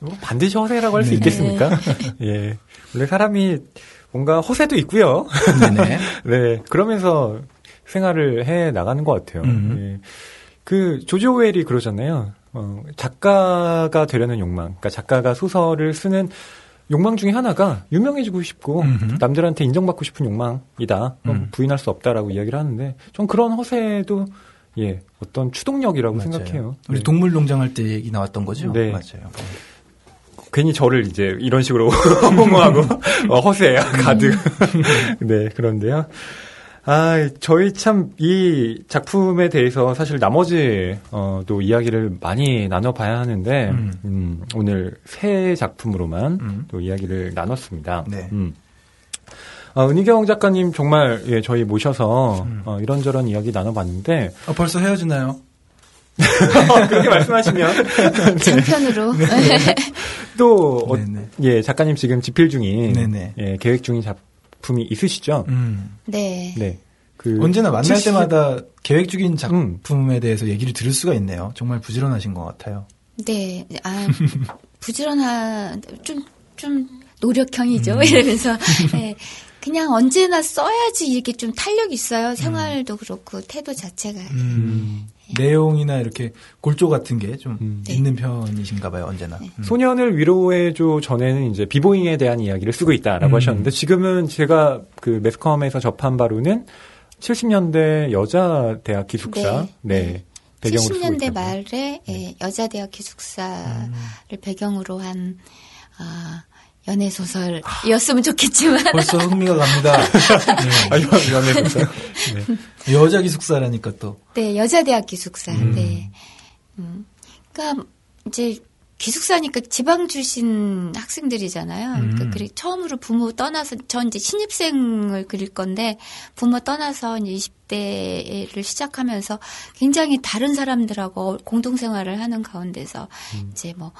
뭐 반드시 허세라고 할수 네. 있겠습니까? 예. 원래 사람이 뭔가 허세도 있고요. 네. 그러면서 생활을 해 나가는 것 같아요. 음. 예. 그 조지 오웰이 그러잖아요. 어, 작가가 되려는 욕망. 그러니까 작가가 소설을 쓰는 욕망 중에 하나가 유명해지고 싶고 음흠. 남들한테 인정받고 싶은 욕망이다. 어, 음. 부인할 수 없다라고 이야기를 하는데 전 그런 허세도 예 어떤 추동력이라고 맞아요. 생각해요. 우리 네. 동물농장 할 때 얘기 나왔던 거죠? 네. 맞아요. 괜히 저를 이제 이런 식으로 옹호하고 어, 허세 가득. 네, 그런데요. 아, 저희 참 이 작품에 대해서 사실 나머지 어, 또 이야기를 많이 나눠봐야 하는데 음. 음, 오늘 새 작품으로만 음. 또 이야기를 나눴습니다. 네. 음. 어, 은희경 작가님 정말 예, 저희 모셔서 음. 어, 이런저런 이야기 나눠봤는데 아, 벌써 헤어지나요? 그렇게 말씀하시면 장편으로. 또 어. 예, 작가님 지금 집필 중인 네네. 예, 계획 중인 작품이 있으시죠? 음. 네. 네. 그 언제나 만날 70 때마다 계획 중인 음. 작품에 대해서 얘기를 들을 수가 있네요. 정말 부지런하신 것 같아요. 네, 아, 부지런한, 좀, 좀 노력형이죠. 음. 이러면서. 네. 그냥 언제나 써야지 이렇게 좀 탄력 있어요. 생활도 그렇고 태도 자체가. 음, 내용이나 이렇게 골조 같은 게좀 음. 네. 있는 편이신가 봐요, 언제나. 음. 소년을 위로해줘 전에는 이제 비보잉에 대한 이야기를 쓰고 있다라고 음. 하셨는데 지금은 제가 그 매스컴에서 접한 바를 70년대 여자 대학 기숙사 네. 네. 배경으로 쓰고 70년대 있다고. 말에 예, 여자 대학 기숙사를 배경으로 한 아, 연애 소설이었으면 좋겠지만 벌써 흥미가 갑니다. 아, 이거 연애 소설. 네. 여자 기숙사라니까 또. 네 여자 대학 기숙사 음. 네 음. 그러니까 이제 기숙사니까 지방 출신 학생들이잖아요. 음. 그러니까 그리- 처음으로 부모 떠나서 전 이제 신입생을 그릴 건데 부모 떠나서 이제 20대를 시작하면서 굉장히 다른 사람들하고 공동생활을 하는 가운데서 음. 이제 뭐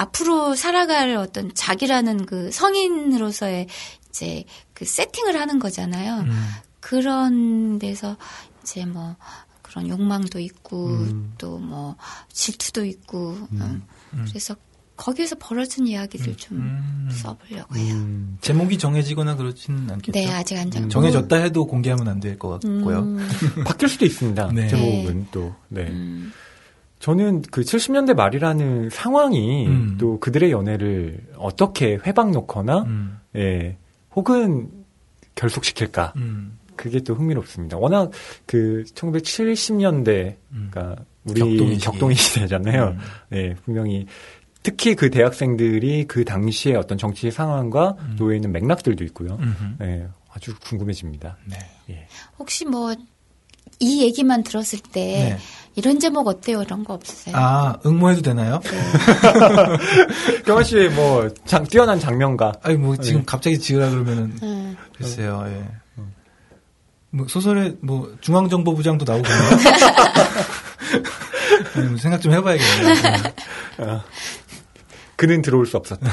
앞으로 살아갈 어떤 자기라는 그 성인으로서의 이제 그 세팅을 하는 거잖아요. 음. 그런 데서 이제 뭐 그런 욕망도 있고 음. 또뭐 질투도 있고 음. 그래서 거기에서 벌어진 이야기들 좀 음. 써보려고 해요. 음. 제목이 정해지거나 그렇지는 않겠죠. 네 아직 안 정했고 정해졌다 해도 공개하면 안 될 것 같고요. 음, 바뀔 수도 있습니다. 네. 제목은 또. 네. 음, 저는 그 70년대 말이라는 상황이 음. 또 그들의 연애를 어떻게 회방 놓거나 음. 예, 혹은 결속시킬까 음. 그게 또 흥미롭습니다. 워낙 그 1970년대 음. 그러니까 우리 격동의, 시기. 시대잖아요. 음. 네, 분명히 특히 그 대학생들이 그 당시의 어떤 정치 상황과 음. 놓여 있는 맥락들도 있고요. 음흠. 네, 아주 궁금해집니다. 네. 예. 혹시 뭐 이 얘기만 들었을 때 네. 이런 제목 어때요? 이런 거 없으세요? 아, 응모해도 되나요? 경화 씨의 뭐 장, 뛰어난 장면가 아니, 뭐, 지금 네. 갑자기 지으라 그러면은, 음. 글쎄요, 예. 뭐, 소설에, 뭐, 중앙정보부장도. 아니, 뭐 생각 좀 해봐야겠네요. 네. 그는 들어올 수 없었다.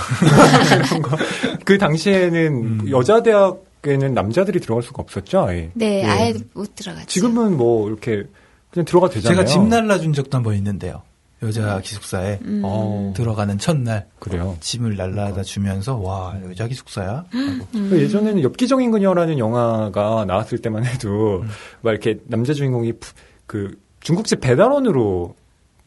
그 당시에는 음. 여자 대학 에는 남자들이 들어갈 수가 없었죠. 아예. 네, 예. 아예 못 들어갔죠. 지금은 뭐 이렇게 그냥 들어가 되잖아요. 제가 집 날라준 적도 한 번 있는데요. 여자 기숙사에 음. 어, 들어가는 첫날 그래요. 짐을 날라다 주면서 와 여자 기숙사야? 하고. 음. 예전에는 엽기적인 그녀라는 영화가 나왔을 때만 해도 음. 막 이렇게 남자 주인공이 푸- 그 중국집 배달원으로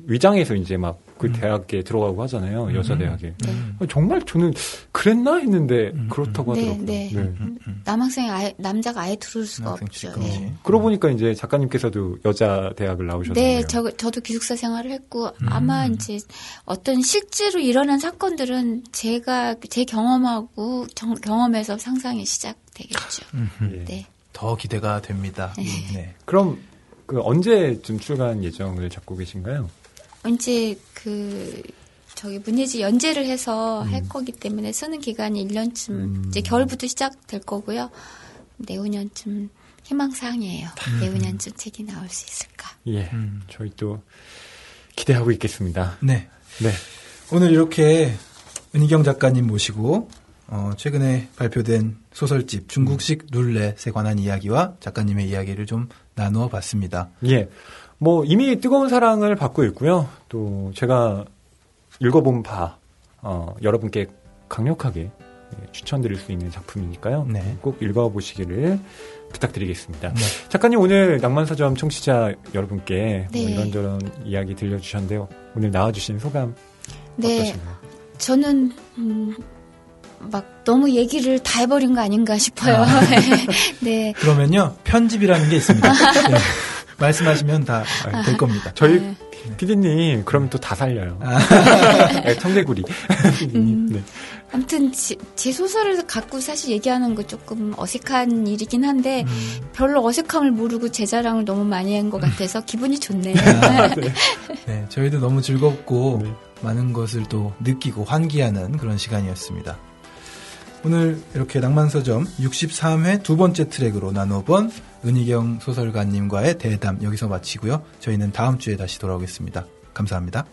위장해서 이제 막 그 음. 대학에 들어가고 하잖아요. 여자 음. 대학에. 네. 정말 저는 그랬나 했는데 음, 그렇다고 네, 하더라고요. 네. 음, 음. 남학생이 아예 남자가 아예 들어올 수가 남학생 없죠. 네. 그러고 보니까 이제 작가님께서도 여자 대학을 나오셨네요. 네, 저, 저도 기숙사 생활을 했고, 음. 아마 이제 어떤 실제로 일어난 사건들은 제가, 제 경험하고, 정- 경험에서 상상이 시작되겠죠. 예. 네. 더 기대가 됩니다. 네. 그럼 그 언제쯤 출간 예정을 잡고 계신가요? 이제 그, 저기 문예지 연재를 해서 음. 할 거기 때문에 쓰는 기간이 1년쯤, 음. 이제 겨울부터 시작될 거고요. 내후년쯤 희망사항이에요. 내후년쯤 책이 나올 수 있을까. 예. 음. 저희 또 기대하고 있겠습니다. 네. 네. 오늘 이렇게 은희경 작가님 모시고 어, 최근에 발표된 소설집 중국식 룰렛에 관한 이야기와 작가님의 이야기를 좀 나누어 봤습니다. 예. 뭐 이미 뜨거운 사랑을 받고 있고요. 또 제가 읽어본 바 어, 여러분께 강력하게 예, 추천드릴 수 있는 작품이니까요. 네. 꼭 읽어보시기를 부탁드리겠습니다. 네. 작가님 오늘 낭만서점 청취자 여러분께 뭐 네. 이런저런 이야기 들려주셨는데요. 오늘 나와주신 소감 네. 어떠신가요? 저는 음, 막 너무 얘기를 다 해버린 거 아닌가 싶어요. 네. 그러면요 편집이라는 게 있습니다. 네. 말씀하시면 다 될 겁니다. 저희 네. 피디님 그러면 또다 살려요. 아. 네, 청개구리 피디님. 음. 네. 아무튼 제, 제 소설을 갖고 사실 얘기하는 거 조금 어색한 일이긴 한데 음. 별로 어색함을 모르고 제 자랑을 너무 많이 한 것 같아서 기분이 좋네요. 네, 저희도 너무 즐겁고 네. 많은 것을 또 느끼고 환기하는 그런 시간이었습니다. 오늘 이렇게 낭만서점 63회 두 번째 트랙으로 나눠본 은희경 소설가님과의 대담 여기서 마치고요. 저희는 다음 주에 다시 돌아오겠습니다. 감사합니다.